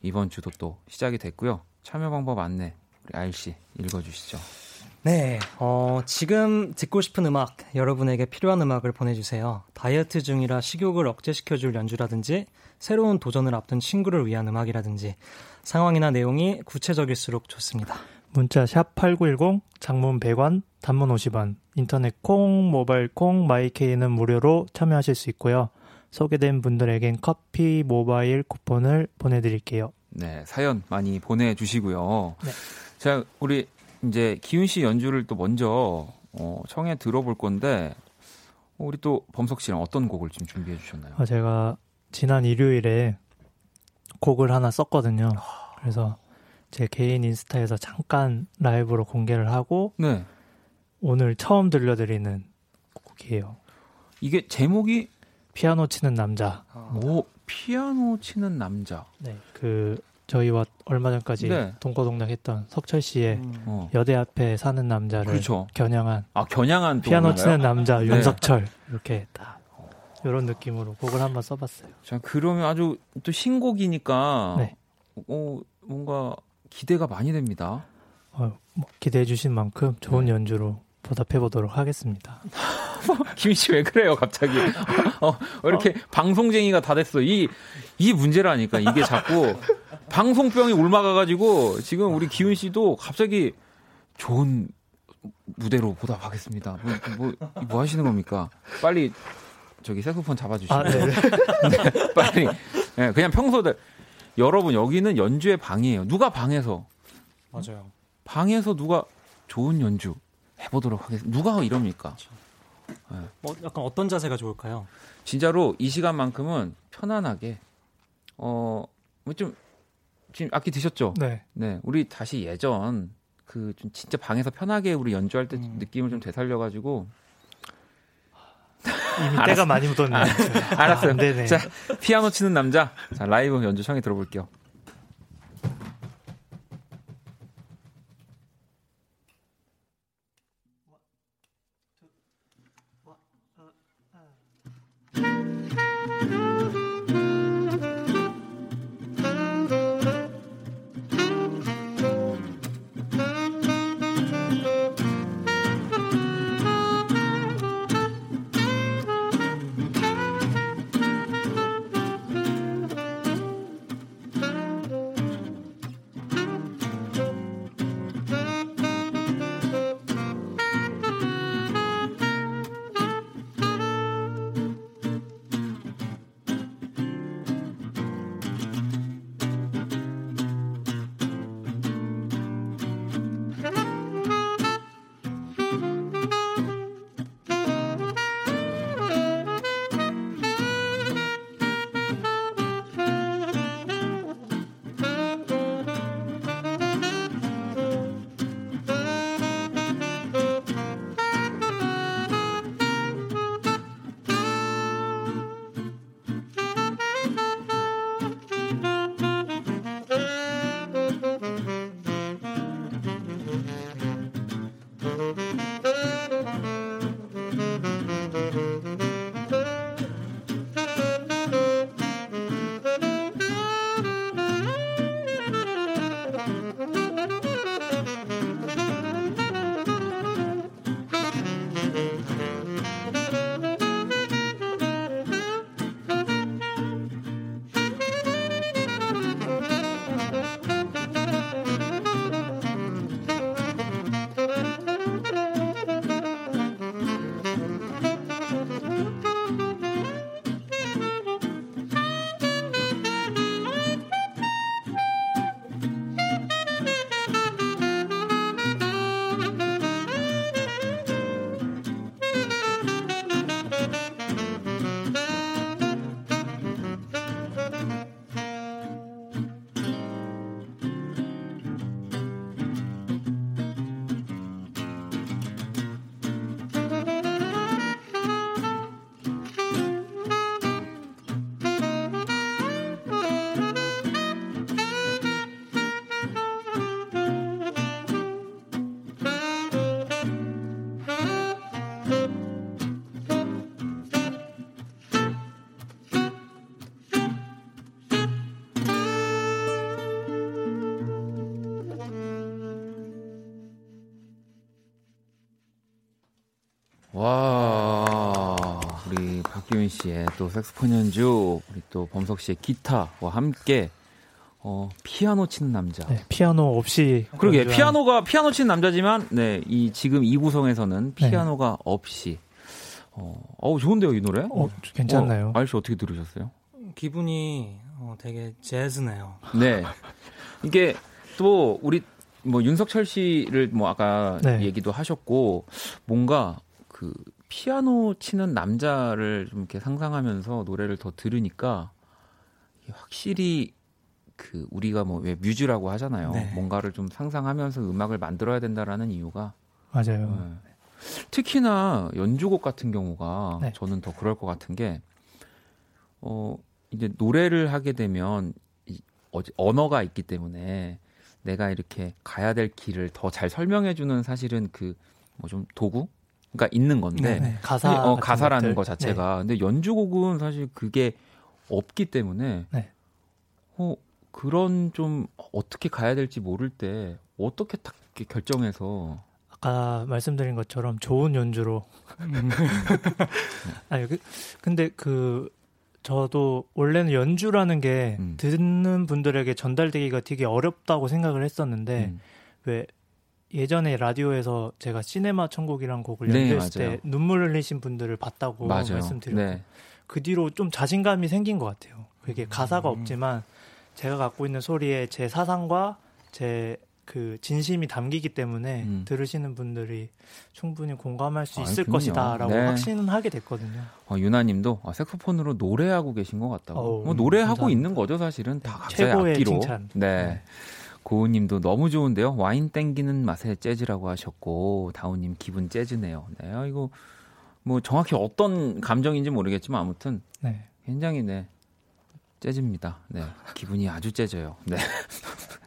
이번 주도 또 시작이 됐고요. 참여 방법 안내 우리 아일 씨 읽어주시죠. 네, 어, 지금 듣고 싶은 음악, 여러분에게 필요한 음악을 보내주세요. 다이어트 중이라 식욕을 억제시켜줄 연주라든지, 새로운 도전을 앞둔 친구를 위한 음악이라든지, 상황이나 내용이 구체적일수록 좋습니다. 문자 샵 8910, 장문 100원, 단문 50원, 인터넷 콩, 모바일 콩, 마이케이는 무료로 참여하실 수 있고요. 소개된 분들에겐 커피 모바일 쿠폰을 보내드릴게요. 네, 사연 많이 보내주시고요. 네. 자, 우리 이제 기훈 씨 연주를 또 먼저 어, 청해 들어볼 건데 어, 우리 또 범석 씨랑 어떤 곡을 좀 준비해 주셨나요? 아, 제가 지난 일요일에 곡을 하나 썼거든요. 그래서 제 개인 인스타에서 잠깐 라이브로 공개를 하고 네, 오늘 처음 들려드리는 곡이에요. 이게 제목이 피아노 치는 남자. 뭐 피아노 치는 남자. 네, 그 저희와 얼마 전까지 네. 동거동락했던 석철 씨의 어. 여대 앞에 사는 남자를 그렇죠. 겨냥한 아 겨냥한 또 피아노? 치는 남자 네. 윤석철 이렇게 딱 이런 느낌으로 곡을 한번 써봤어요. 자, 그러면 아주 또 신곡이니까 네. 어, 뭔가 기대가 많이 됩니다. 어, 뭐 기대해 주신 만큼 좋은 네. 연주로 보답해 보도록 하겠습니다. 김희 씨 왜 그래요, 갑자기? 어, 왜 이렇게 방송쟁이가 다 됐어. 이, 이 문제라니까. 이게 자꾸 방송병이 옮아가가지고 지금 우리 기훈 씨도 갑자기 좋은 무대로 보답하겠습니다. 뭐, 뭐, 뭐 하시는 겁니까? 빨리 저기 색소폰 잡아주시고. 아, 네. 네, 빨리. 네, 그냥 평소대 여러분 여기는 연주의 방이에요. 누가 방에서 맞아요. 방에서 누가 좋은 연주 해보도록 하겠습니다. 누가 이럽니까? 뭐 약간 어떤 자세가 좋을까요? 진짜로 이 시간만큼은 편안하게 어좀 지금 악기 드셨죠? 네. 네, 우리 다시 예전 그 좀 진짜 방에서 편하게 우리 연주할 때 음. 느낌을 좀 되살려 가지고 이미 때가 많이 묻었네요. 알았어요. 아, 네네. 자 피아노 치는 남자 자 라이브 연주 청해 들어볼게요. 씨의 또 색소폰 연주, 우리 또 범석 씨의 기타와 함께 어, 피아노 치는 남자. 네, 피아노 없이 그러게 연주한- 피아노가 피아노 치는 남자지만 네, 이 지금 이 구성에서는 네. 피아노가 없이 어, 어우 좋은데요, 이 노래? 어, 괜찮나요? 어, 알씨 어떻게 들으셨어요? 기분이 어, 되게 재즈네요. 네. 이게 또 우리 뭐 윤석철 씨를 뭐 아까 네. 얘기도 하셨고 뭔가 그 피아노 치는 남자를 좀 이렇게 상상하면서 노래를 더 들으니까 확실히 그 우리가 뭐 왜 뮤즈라고 하잖아요. 네. 뭔가를 좀 상상하면서 음악을 만들어야 된다라는 이유가 맞아요. 네. 특히나 연주곡 같은 경우가 네. 저는 더 그럴 것 같은 게, 어, 이제 노래를 하게 되면, 이, 언어가 있기 때문에 내가 이렇게 가야 될 길을 더 잘 설명해주는 사실은 그, 뭐 좀 도구? 가 있는 건데, 네, 가사 어, 가사라는 것들. 거 자체가. 근데 연주곡은 사실 그게 없기 때문에, 네. 어, 그런 좀 어떻게 가야 될지 모를 때, 어떻게 딱 이렇게 결정해서 아까 말씀드린 것처럼 좋은 연주로. 아니 그, 근데 그 저도 원래는 연주라는 게 음. 듣는 분들에게 전달되기가 되게 어렵다고 생각을 했었는데 음. 왜 예전에 라디오에서 제가 시네마 천국이란 곡을 네, 연주했을 맞아요. 때 눈물 흘리신 분들을 봤다고 맞아요. 말씀드렸고 네. 그 뒤로 좀 자신감이 생긴 것 같아요. 그게 가사가 음. 없지만 제가 갖고 있는 소리에 제 사상과 제 그 진심이 담기기 때문에 음. 들으시는 분들이 충분히 공감할 수 아, 있을. 것이다라고 네. 확신은 하게 됐거든요. 어, 유나님도 아, 색소폰으로 노래하고 계신 것 같다고. 어우, 뭐 노래하고 감사합니다. 있는 거죠, 사실은 다 각자의 최고의 악기로. 칭찬. 네. 네. 고우님도 너무 좋은데요. 와인 땡기는 맛의 재즈라고 하셨고 다우님 기분 재즈네요. 네, 아, 이거 뭐 정확히 어떤 감정인지 모르겠지만 아무튼 네. 굉장히 네 재즈입니다. 네, 기분이 아주 재즈요. 네.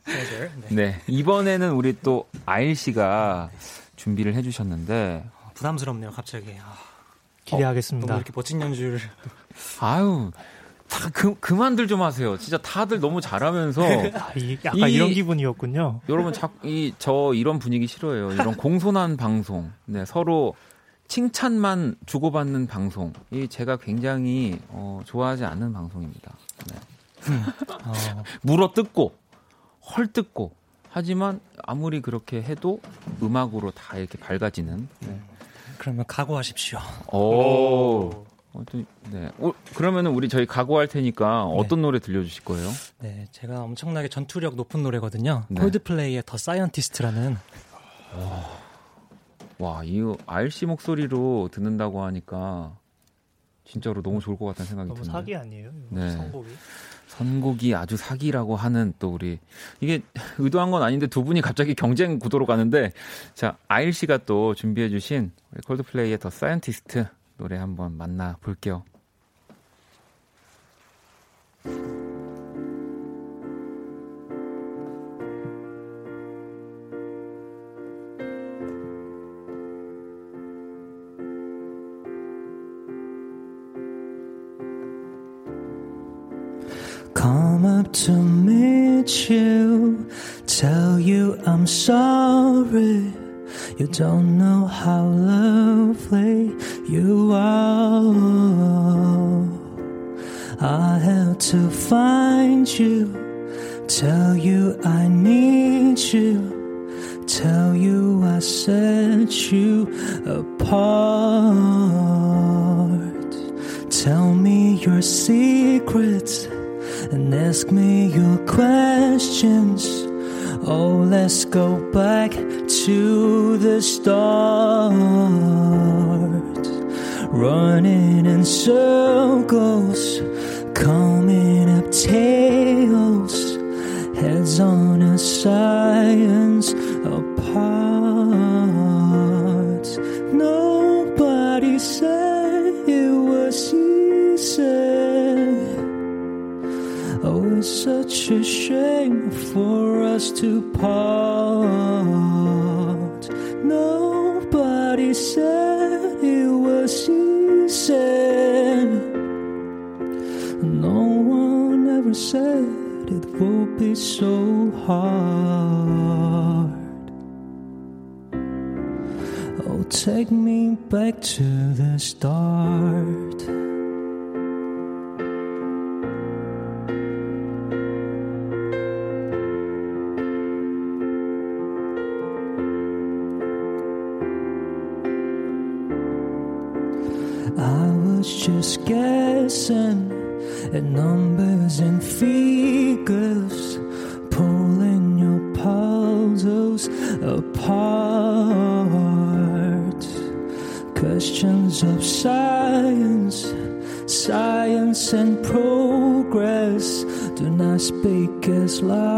재즈. 네. 네, 이번에는 우리 또 아일 씨가 준비를 해주셨는데 부담스럽네요, 갑자기. 아, 기대하겠습니다. 너무 이렇게 멋진 연주를. 아유. 다 그, 그만들 좀 하세요. 진짜 다들 너무 잘하면서 아, 이, 약간 이- 이런 기분이었군요. 여러분 자이저 이런 분위기 싫어해요. 이런 공손한 방송. 네, 서로 칭찬만 주고받는 방송. 이 제가 굉장히 어, 좋아하지 않는 방송입니다. 네. 어, 물어 뜯고 헐뜯고 하지만 아무리 그렇게 해도 음악으로 다 이렇게 밝아지는. 네. 그러면 각오하십시오. 오. 어, 또, 네. 어, 그러면은 우리 저희 각오할 테니까 네. 어떤 노래 들려주실 거예요? 네, 제가 엄청나게 전투력 높은 노래거든요. 네. 콜드플레이의 The Scientist라는 와, 이거 아일 씨 목소리로 듣는다고 하니까 진짜로 너무 좋을 것 같다는 생각이 너무 드네요. 사기 아니에요? 네. 선곡이? 선곡이 아주 사기라고 하는 또 우리 이게 의도한 건 아닌데 두 분이 갑자기 경쟁 구도로 가는데 자 아일 씨가 또 준비해주신 콜드플레이의 더 사이언티스트 노래 한번 만나 볼게요. Come up to meet you, tell you I'm sorry. You don't know how lovely you are. I have to find you, tell you I need you. Tell you I set you apart. Tell me your secrets and ask me your questions. Oh, let's go back to the start. Running in circles, coming up tails, heads on a science apart. Nobody said it was easy. Oh, it's such a shame for us to part. Nobody said it was easy. No one ever said it would be so hard. Oh, take me back to the start. Love.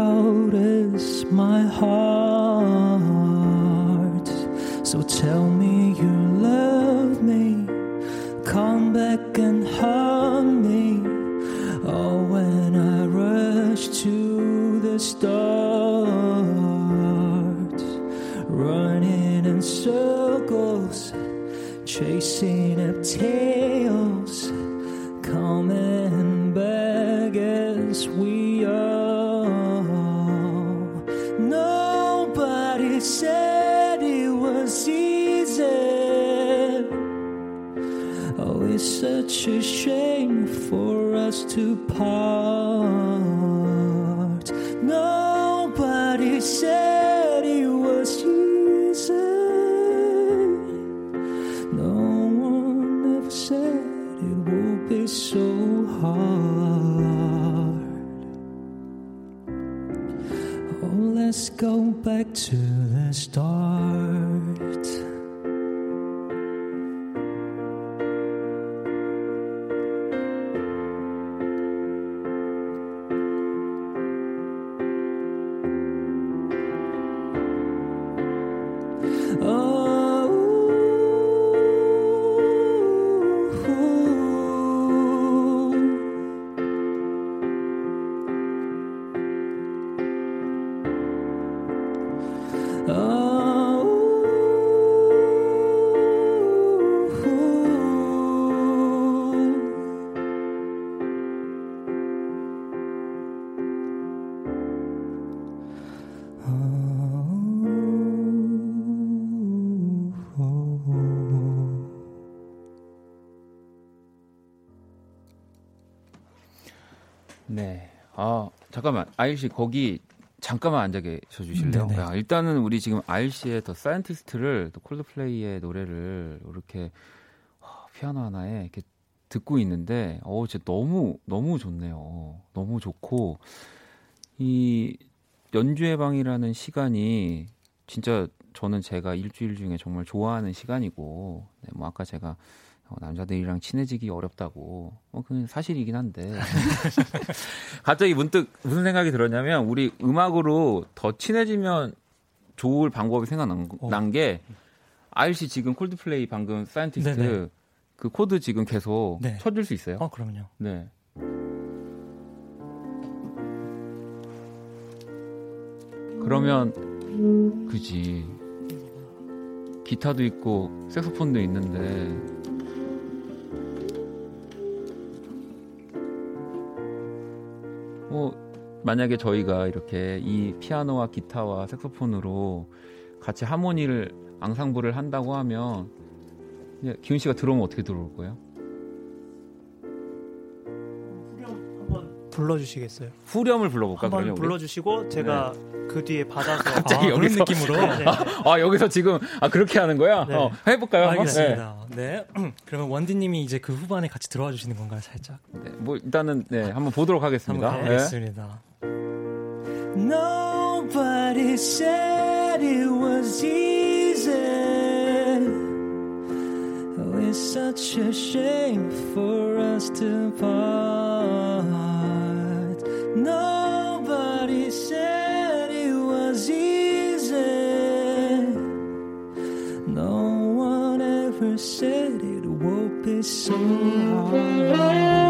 Us to part. Nobody said it was easy. No one ever said it would be so hard. Oh, let's go back to 아일 씨 거기 잠깐만 앉아 계셔 주실래요? 네네. 야, 일단은 우리 지금 아일 씨의 The Scientist를 또 콜드플레이의 노래를 이렇게 아, 피아노 하나에 이렇게 듣고 있는데 어, 진짜 너무 너무 좋네요. 너무 좋고 이 연주의 방이라는 시간이 진짜 저는 제가 일주일 중에 정말 좋아하는 시간이고 네, 뭐 아까 제가 어, 남자들이랑 친해지기 어렵다고 어 그건 사실이긴 한데 갑자기 문득 무슨 생각이 들었냐면 우리 음악으로 더 친해지면 좋을 방법이 생각난 어. 게 아일씨 지금 콜드플레이 방금 Scientist 네네. 그 코드 지금 계속 네. 쳐줄 수 있어요? 어, 그럼요. 네. 그러면 그지 기타도 있고 색소폰도 있는데 뭐 만약에 저희가 이렇게 이 피아노와 기타와 색소폰으로 같이 하모니를 앙상블을 한다고 하면 기훈 씨가 들어오면 어떻게 들어올 거예요? 불러주시겠어요? 후렴을 불러볼까 한번 그러면? 불러주시고 제가 그 뒤에 받아서 갑자기 아, 여기서 느낌으로? 네, 네. 아 여기서 지금 아 그렇게 하는 거야? 네. 어, 해볼까요? 한번? 알겠습니다. 네. 그러면 원디님이 이제 그 후반에 같이 들어와 주시는 건가요, 살짝? 네. 네, 뭐 일단은 네 한번 보도록 하겠습니다. 한번 네. 알겠습니다. Nobody said it was easy. It's such a shame for us to part. Nobody said it was easy. No one ever said it would be so hard.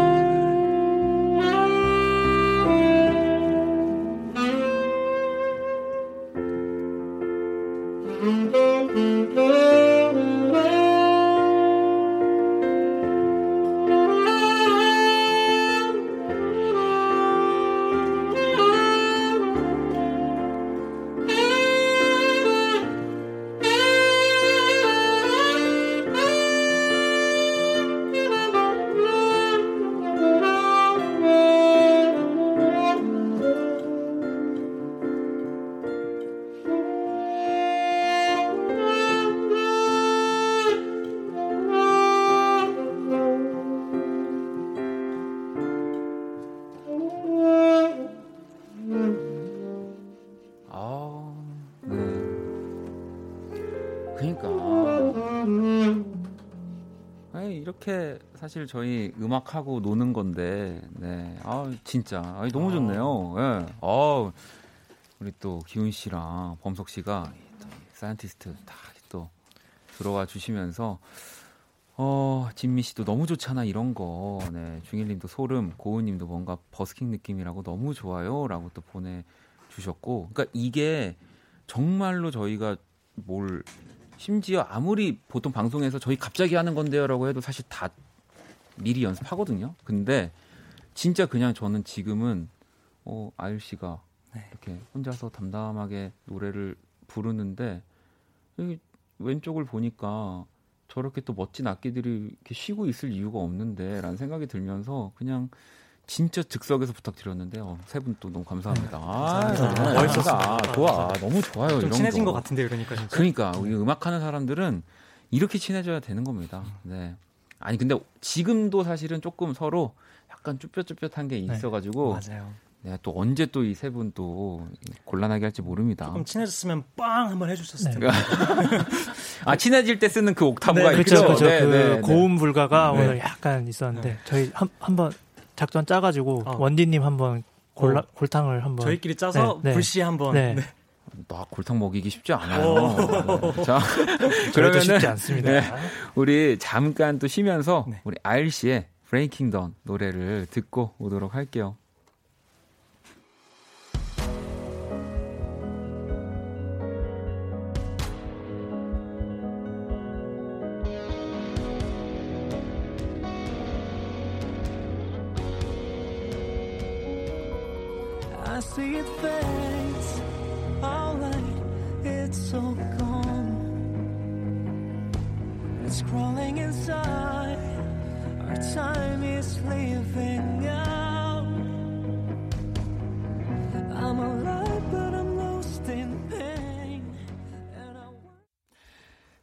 사실 저희 음악하고 노는 건데, 네. 아, 진짜. 아, 너무 좋네요. 예. 네. 아, 우리 또 기훈 씨랑 범석 씨가 또 Scientist 다 또 들어와 주시면서, 어, 진미 씨도 너무 좋잖아, 이런 거. 네. 중일 님도 소름, 고은 님도 뭔가 버스킹 느낌이라고 너무 좋아요. 라고 또 보내 주셨고. 그러니까 이게 정말로 저희가 뭘 심지어 아무리 보통 방송에서 저희 갑자기 하는 건데요라고 해도 사실 다 미리 연습하거든요. 근데 진짜 그냥 저는 지금은 어 아일 씨가 네. 이렇게 혼자서 담담하게 노래를 부르는데 왼쪽을 보니까 저렇게 또 멋진 악기들이 이렇게 쉬고 있을 이유가 없는데라는 생각이 들면서 그냥 진짜 즉석에서 부탁드렸는데 어, 세분 또 너무 감사합니다. 아, 감사합니다. 멋있었다. 좋아, 너무 좋아요. 좀 친해진 거. 것 같은데 그러니까 진짜. 그러니까 우리 음악하는 사람들은 이렇게 친해져야 되는 겁니다. 네. 아니 근데 지금도 사실은 조금 서로 약간 쭈뼛쭈뼛한 게 네, 있어가지고 맞아요. 내가 또 언제 또 이 세 분 또 곤란하게 할지 모릅니다. 조금 친해졌으면 빵 한번 해주셨을 네. 텐데. 아 친해질 때 쓰는 그 옥타브가 네, 있죠. 그렇죠, 그렇죠. 네, 그 네, 네. 고음 불가가 네. 오늘 약간 있었는데 네. 저희 한 한번 작전 짜가지고 어. 원디님 한번 골라, 어. 골탕을 한번 저희끼리 짜서 네, 네. 불시 한번. 네. 네. 나 골탕 먹이기 쉽지 않아요. 네. 자, 그러면은 쉽지 않습니다. 네. 우리 잠깐 또 쉬면서 네. 우리 아일 씨의 브레이킹 던 노래를 듣고 오도록 할게요. I see it it's so gone. It's crawling inside, our time is leaving out. I'm alive, but I'm lost in pain. And I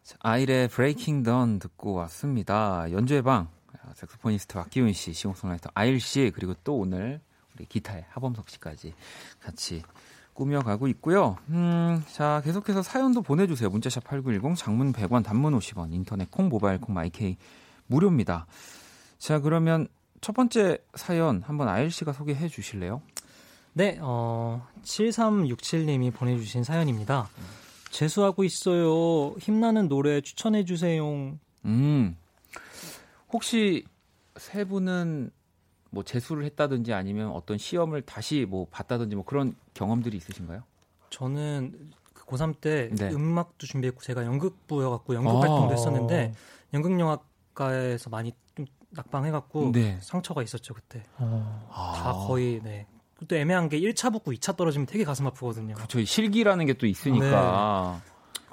자, 아일의 브레이킹 던 듣고 왔습니다. 연주의 방 아, 색소포니스트 박기훈 씨, 시공송라이터 아일 씨 그리고 또 오늘 우리 기타의 하범석 씨까지 같이 꾸며가고 있고요. 음, 자 계속해서 사연도 보내주세요. 문자샵 8910 장문 100원 단문 50원 인터넷 콩 모바일 콩 마이케이 무료입니다. 자 그러면 첫 번째 사연 한번 아일 씨가 소개해 주실래요? 네, 어, 7367님이 보내주신 사연입니다. 재수하고 있어요. 힘나는 노래 추천해 주세요. 음. 혹시 세 분은 뭐 재수를 했다든지 아니면 어떤 시험을 다시 뭐 봤다든지 뭐 그런 경험들이 있으신가요? 저는 그 고3 때 네. 음악도 준비했고 제가 연극부여갖고 연극 아. 활동도 했었는데 연극영화과에서 많이 좀 낙방해갖고 네. 상처가 있었죠 그때. 어, 다 거의 네. 또 애매한 게 1차 붙고 2차 떨어지면 되게 가슴 아프거든요. 저희 실기라는 게 또 있으니까.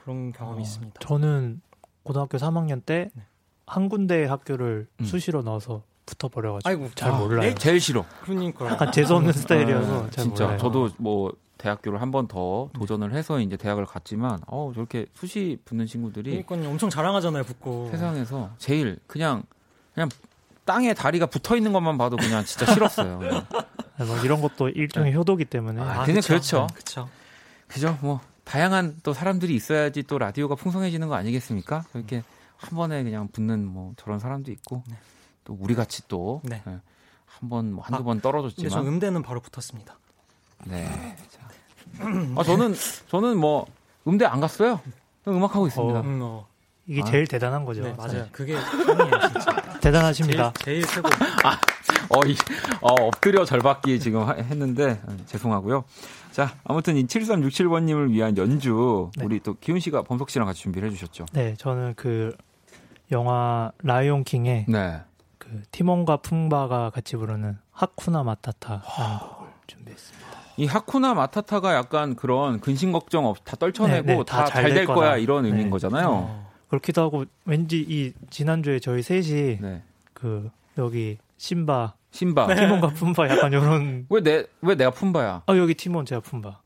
그런 경험이 있습니다. 저는 고등학교 3학년 때한 네. 군데 학교를 음. 수시로 넣어서 붙어버려가지고 아이고, 잘 아, 몰라요. 네? 제일 싫어. 그러니까 약간 재수 없는 스타일이어서 잘 진짜 몰라요. 저도 뭐 대학교를 한 번 더 도전을 해서 이제 대학을 갔지만 어 저렇게 수시 붙는 친구들이 그러니까 엄청 자랑하잖아요 붙고. 세상에서 제일 그냥 그냥 땅에 다리가 붙어 있는 것만 봐도 그냥 진짜 싫었어요. 네, 뭐 이런 것도 일종의 효도기 때문에 아, 그냥 그렇죠. 그렇죠. 그죠? 뭐 다양한 또 사람들이 있어야지 또 라디오가 풍성해지는 거 아니겠습니까? 이렇게 한 번에 그냥 붙는 뭐 저런 사람도 있고 네. 또 우리 같이 또 네. 한번뭐 한두 아, 번 근데 저 떨어졌지만 음대는 바로 붙었습니다. 네. 자. 아 저는 저는 뭐 음대 안 갔어요. 음악 하고 있습니다. 어. 음, 어. 이게 아. 제일 대단한 거죠. 네 맞아요. 그게 짱이에요 진짜. 대단하십니다. 제일, 제일 최고. 어, 이, 어, 엎드려 절받기 지금 하- 했는데 어, 죄송하고요. 자, 아무튼 이 7367번님을 위한 연주 네. 우리 또 기훈 씨가 범석 씨랑 같이 준비를 해주셨죠. 네, 저는 그 영화 라이온 킹의 네. 그 티몬과 푼바가 같이 부르는 하쿠나 마타타라는 곡을 준비했습니다. 이 하쿠나 마타타가 약간 그런 근심 걱정 없, 다 떨쳐내고 네, 네, 다 다잘 잘될될 거야. 이런 의미인 네. 거잖아요. 어. 그렇기도 하고 왠지 이 지난주에 저희 셋이 네. 그 여기 심바 신바. 티몬과 푼바 약간 이런 왜 내 왜 내가 푼바야? 아 여기 티몬 제가 푼바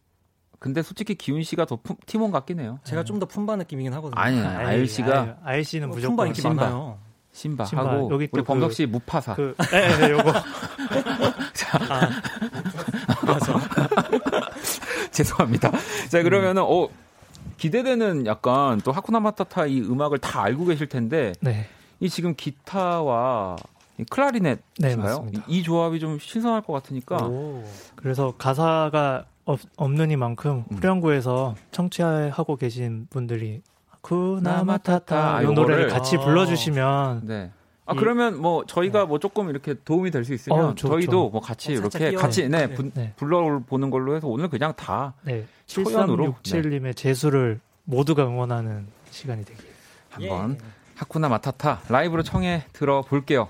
근데 솔직히 기훈 씨가 더 품- 티몬 같긴 해요. 제가 좀 더 품바 느낌이긴 하거든요. 아니, 아니 아일 씨가 아일 씨는 어, 무조건 품바 인기 신바. 많아요. 신바, 신바. 하고 여기 또 우리 범석 그- 씨 무파사. 그 네, 네, 요거 죄송합니다. 자 그러면은 어 기대되는 약간 또 하쿠나 마타타 이 음악을 다 알고 계실 텐데 네. 이 지금 기타와 이 클라리넷인가요? 네, 맞습니다. 이, 이 조합이 좀 신선할 것 같으니까 그래서 가사가 없, 없는 이만큼 음. 후렴구에서 청취하고 계신 분들이 쿠나마타타 이 요거를- 노래를 같이 아. 불러주시면 네. 아 이- 그러면 뭐 저희가 뭐 조금 이렇게 도움이 될 수 있으면 어. 저희도 뭐 같이 어, 이렇게 끼워- 같이 네, 네. 분- 네. 불러 보는 걸로 해서 오늘 그냥 다 네, 초연으로? 7367님의 재수를 모두가 응원하는 시간이 되길. 한번 예. 하쿠나 마타타 라이브로 청해 들어볼게요.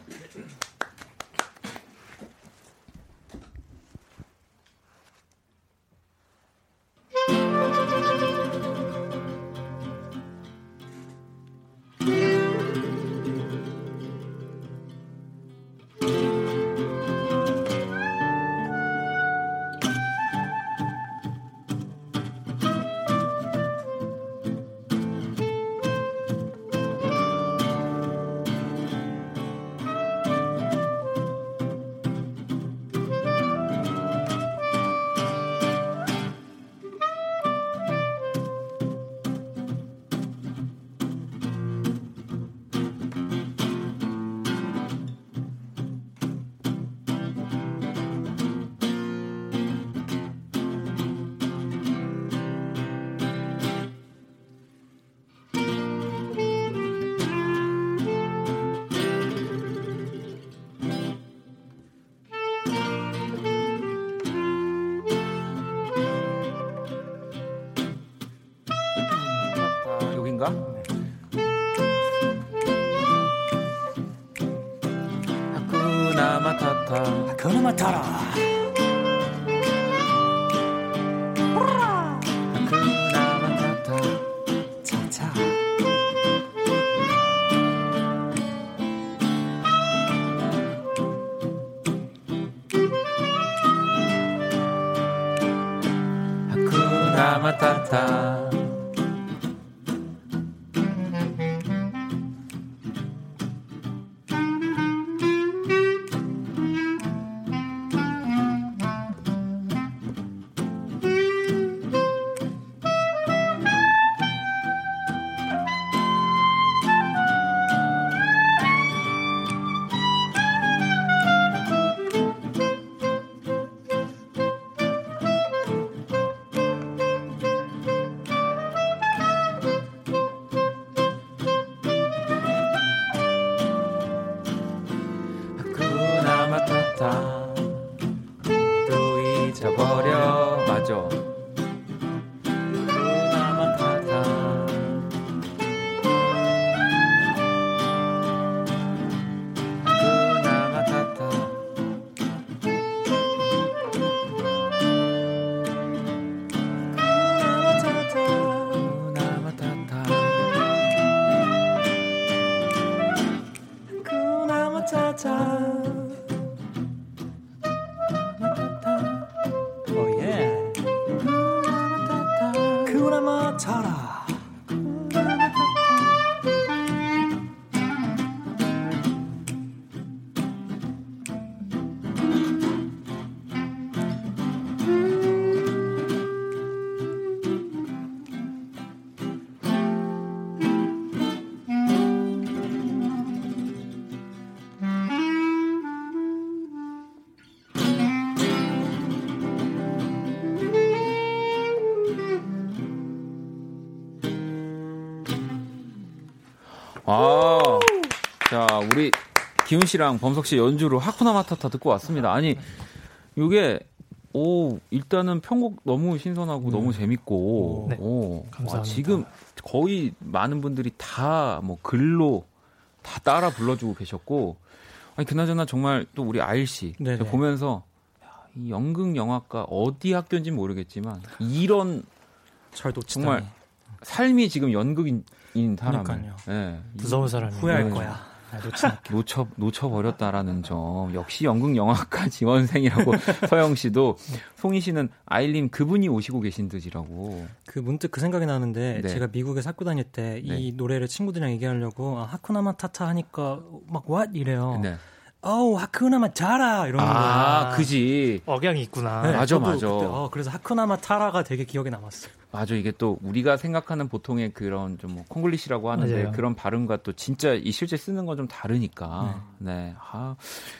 기훈 씨랑 범석 씨 연주로 하쿠나 마타타 듣고 왔습니다. 아니, 이게 오, 일단은 편곡 너무 신선하고 너무 재밌고, 네. 오, 감사합니다. 와, 지금 거의 많은 분들이 다 뭐 글로 다 따라 불러주고 계셨고, 아니, 그나저나 정말 또 우리 아일 씨 네네. 제가 보면서 야, 이 연극 영화과 어디 학교인지 모르겠지만 이런. 정말 삶이 지금 연극인 사람을. 예, 무서운 사람이 후회할 네. 거야. 아, 않게. 놓쳐 놓쳐 버렸다라는 점 역시 연극 영화과 지원생이라고 서영 씨도 송희 씨는 아일님 그분이 오시고 계신 듯이라고 그 문득 그 생각이 나는데 네. 제가 미국에 학교 다닐 때이 네. 노래를 친구들이랑 얘기하려고 아, 하쿠나마 타타 하니까 막 what 이래요. 네. 어우 하쿠나마 타라 이런 아, 거야. 그지. 억양이 있구나. 네, 맞아, 맞아. 그때, 어, 그래서 하쿠나마 타라가 되게 기억에 남았어요. 맞아. 이게 또 우리가 생각하는 보통의 그런 좀뭐 콩글리시라고 하는데 맞아요. 그런 발음과 또 진짜 이 실제 쓰는 건 좀 다르니까. 네. 아,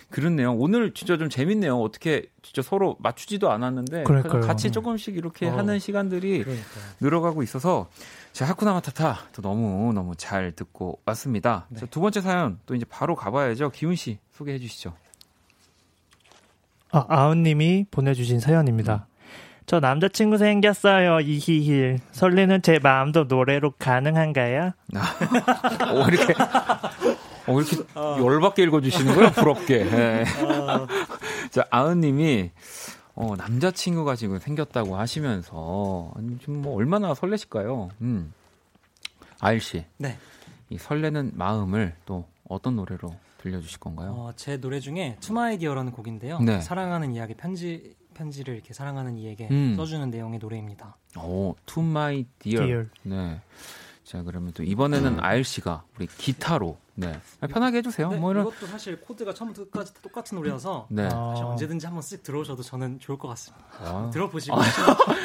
그렇네요. 오늘 진짜 좀 재밌네요. 어떻게 진짜 서로 맞추지도 않았는데 그러니까요. 같이 조금씩 이렇게 어. 하는 시간들이 그러니까요. 늘어가고 있어서 자 하쿠나 마타타 또 너무 너무 잘 듣고 왔습니다. 네. 자, 두 번째 사연 또 이제 바로 가봐야죠. 기훈 씨 소개해 주시죠. 아, 아은님이 보내주신 사연입니다. 저 남자친구 생겼어요. 이히힐. 설레는 제 마음도 노래로 가능한가요? 어, 이렇게 어, 이렇게 열받게 읽어주시는 거예요? 부럽게. 네. 자 아은님이 어, 남자친구가 지금 생겼다고 하시면서 지금 뭐 얼마나 설레실까요? 음. 아일 씨, 네. 이 설레는 마음을 또 어떤 노래로 들려주실 건가요? 어, 제 노래 중에 To My Dear라는 곡인데요. 네. 사랑하는 이야기 편지 편지를 이렇게 사랑하는 이에게 음. 써주는 내용의 노래입니다. 오, To My Dear. Dear. 네. 자, 그러면 또 이번에는 아일 씨가 우리 기타로 네. 아, 편하게 해주세요. 네, 뭐 이런. 이것도 사실 코드가 처음부터 끝까지 다 똑같은 노래여서 네. 아, 언제든지 한번 쓱 들어오셔도 저는 좋을 것 같습니다. 아. 들어보시고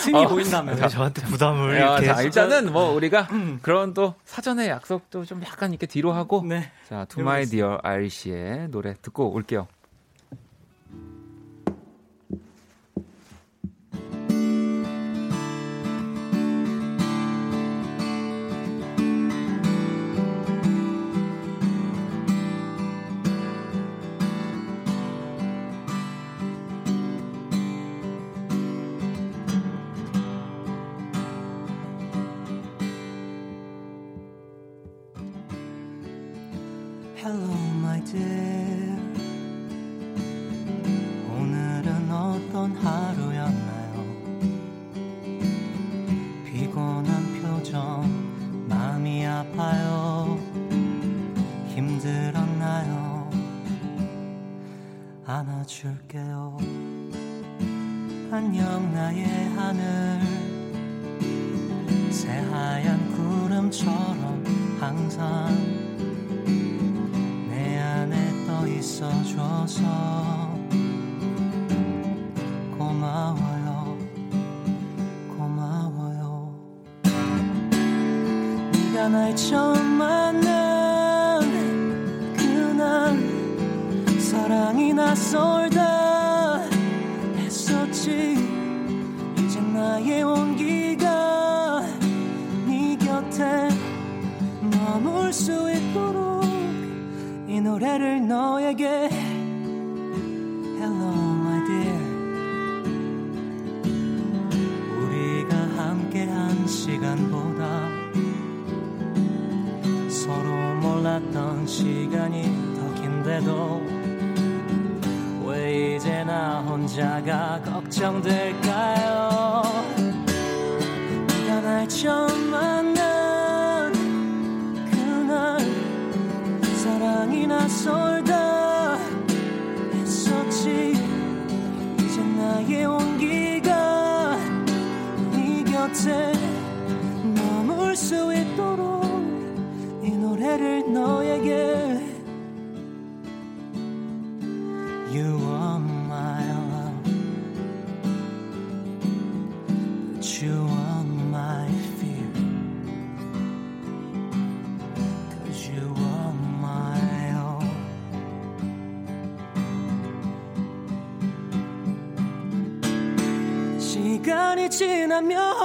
틈이 보인다면 왜 저한테 부담을 야, 이렇게. 자, 일단은 뭐 우리가 그런 또 사전의 약속도 좀 약간 이렇게 뒤로 하고 네. 자, To My Dear 아일 씨의 노래 듣고 올게요. 날 처음 만난 그날 사랑이 낯설다 했었지. 이제 나의 온기가 네 곁에 머물 수 있도록 이 노래를 너에게 시간이 더 긴데도 왜 이제 나 혼자가 걱정될까요? 네가 날 처음 만난 그날 사랑이 낯설다 했었지. 이제 나의 온기가 네 곁에 지나면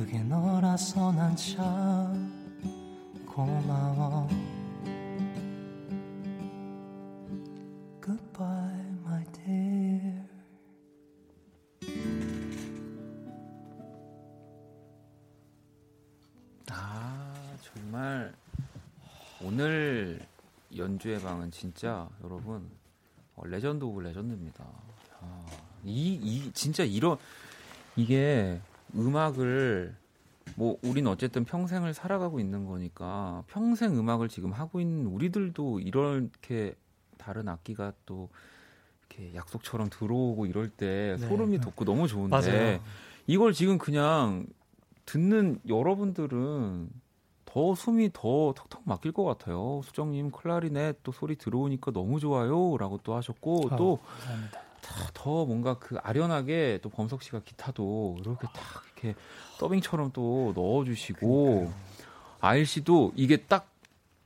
그게 너라서 난 참 고마워 Goodbye, my dear. 아 정말 오늘 연주의 방은 진짜 여러분 어, 레전드 오브 레전드입니다. 아, 이, 이 진짜 이런 이게 음악을 뭐 우린 어쨌든 평생을 살아가고 있는 거니까 평생 음악을 지금 하고 있는 우리들도 이렇게 다른 악기가 또 이렇게 약속처럼 들어오고 이럴 때 네. 소름이 돋고 너무 좋은데 맞아요. 이걸 지금 그냥 듣는 여러분들은 더 숨이 더 턱턱 막힐 것 같아요. 수정님 클라리넷 또 소리 들어오니까 너무 좋아요라고 또 하셨고 아, 또 감사합니다. 더 뭔가 그 아련하게 또 범석 씨가 기타도 이렇게 딱 이렇게 더빙처럼 또 넣어주시고 아일 씨도 이게 딱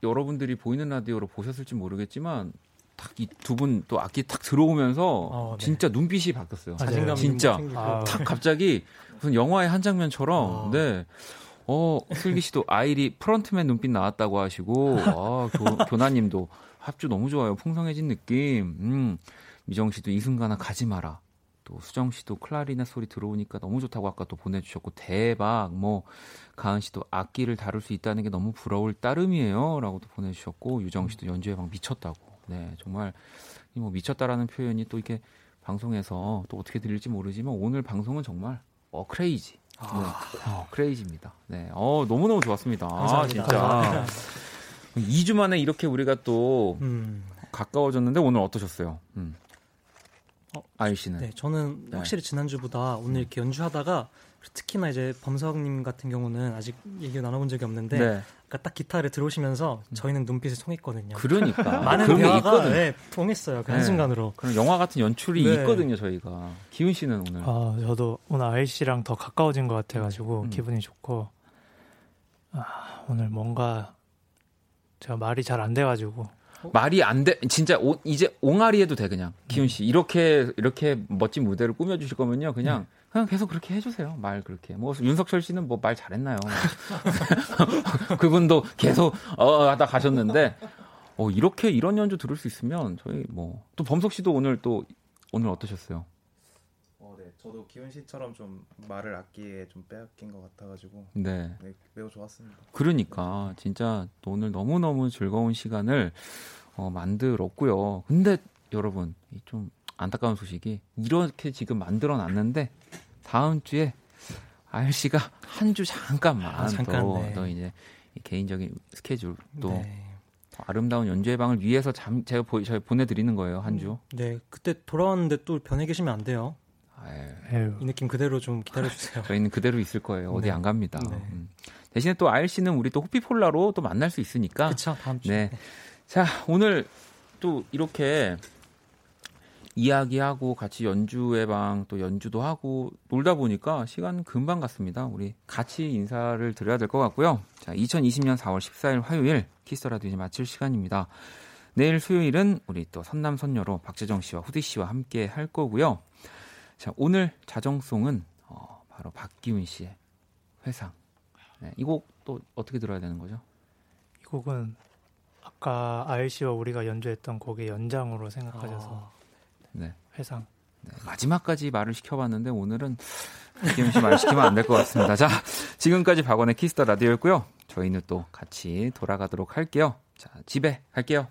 여러분들이 보이는 라디오로 보셨을지 모르겠지만 딱 이 두 분 또 악기 딱 들어오면서 어, 네. 진짜 눈빛이 바뀌었어요. 자신감이 진짜 좀 생기고. 아, 딱 갑자기 무슨 영화의 한 장면처럼 아. 네. 어, 슬기 씨도 아일이 프런트맨 눈빛 나왔다고 하시고 아, 교, 교나님도 합주 너무 좋아요. 풍성해진 느낌. 음. 미정 씨도 이승가나 가지 마라. 또 수정 씨도 클라리넷 소리 들어오니까 너무 좋다고 아까 또 보내주셨고 대박. 뭐 가은 씨도 악기를 다룰 수 있다는 게 너무 부러울 따름이에요.라고 또 보내주셨고 유정 씨도 연주의 방 미쳤다고. 네 정말 이뭐 미쳤다라는 표현이 또 이게 방송에서 또 어떻게 들릴지 모르지만 오늘 방송은 정말 어 크레이지. 네. 어, 크레이지입니다. 네. 어 너무 너무 좋았습니다. 아, 감사합니다. 진짜. 2주 만에 이렇게 우리가 또 음, 가까워졌는데 오늘 어떠셨어요? 음. 어, 아일 씨는 네, 저는 네. 확실히 지난주보다 오늘 이렇게 연주하다가 특히나 이제 범석님 같은 경우는 아직 얘기 나눠본 적이 없는데 네. 아까 딱 기타를 들어오시면서 저희는 눈빛을 통했거든요. 그러니까 많은 대화가. 네, 통했어요. 그 네. 한순간으로. 그런 영화 같은 연출이 네. 있거든요, 저희가. 기훈 씨는 오늘 아, 저도 오늘 아이 씨랑 더 가까워진 것 같아가지고 음. 기분이 좋고 아, 오늘 뭔가 제가 말이 잘 안 돼가지고 말이 안 돼. 진짜 오- 이제 옹알이 해도 돼 그냥. 기훈 씨 이렇게 이렇게 멋진 무대를 꾸며 주실 거면요. 그냥 그냥 계속 그렇게 해 주세요. 말 그렇게. 뭐 윤석철 씨는 뭐 말 잘했나요? 그분도 계속 어 하다 가셨는데 어 이렇게 이런 연주 들을 수 있으면 저희 뭐 또 범석 씨도 오늘 또 오늘 어떠셨어요? 저도 기훈 씨처럼 좀 말을 악기에 좀 빼앗긴 것 같아가지고 네. 네, 매우 좋았습니다. 그러니까 진짜 또 오늘 너무 너무 즐거운 시간을 어, 만들었고요. 근데 여러분 이좀 안타까운 소식이 이렇게 지금 만들어 놨는데 다음 주에 아일 씨가 한 주 잠깐만 아, 잠깐, 또, 네. 또 이제 이 개인적인 스케줄 또 네. 더 아름다운 연주회 방을 위해서 잠 제가 보, 저희 보내드리는 거예요 한 주. 네, 그때 돌아왔는데 또 변해 계시면 안 돼요. 에휴, 이 느낌 그대로 좀 기다려 주세요. 저희는 그대로 있을 거예요. 어디 네. 안 갑니다. 네. 음. 대신에 또 아일 씨는 우리 또 호피폴라로 또 만날 수 있으니까 그렇죠. 다음 주에. 네. 자, 오늘 또 이렇게 이야기하고 같이 연주회 방또 연주도 하고 놀다 보니까 시간 금방 갔습니다. 우리 같이 인사를 드려야 될 것 같고요. 자, 2020년 4월 14일 화요일 키스 라디오 이제 마칠 시간입니다. 내일 수요일은 우리 또 선남 선녀로 박재정 씨와 후디 씨와 함께 할 거고요. 자, 오늘 자정송은 어, 바로 박기훈 씨의 회상. 네, 이곡 또 어떻게 들어야 되는 거죠? 이 곡은 아까 아일 씨와 우리가 연주했던 곡의 연장으로 생각하셔서 네. 회상 네, 마지막까지 말을 시켜봤는데 오늘은 박기훈 씨 말 시키면 안 될 것 같습니다. 자, 지금까지 박원의 키스 더 라디오였고요. 저희는 또 같이 돌아가도록 할게요. 자, 집에 갈게요.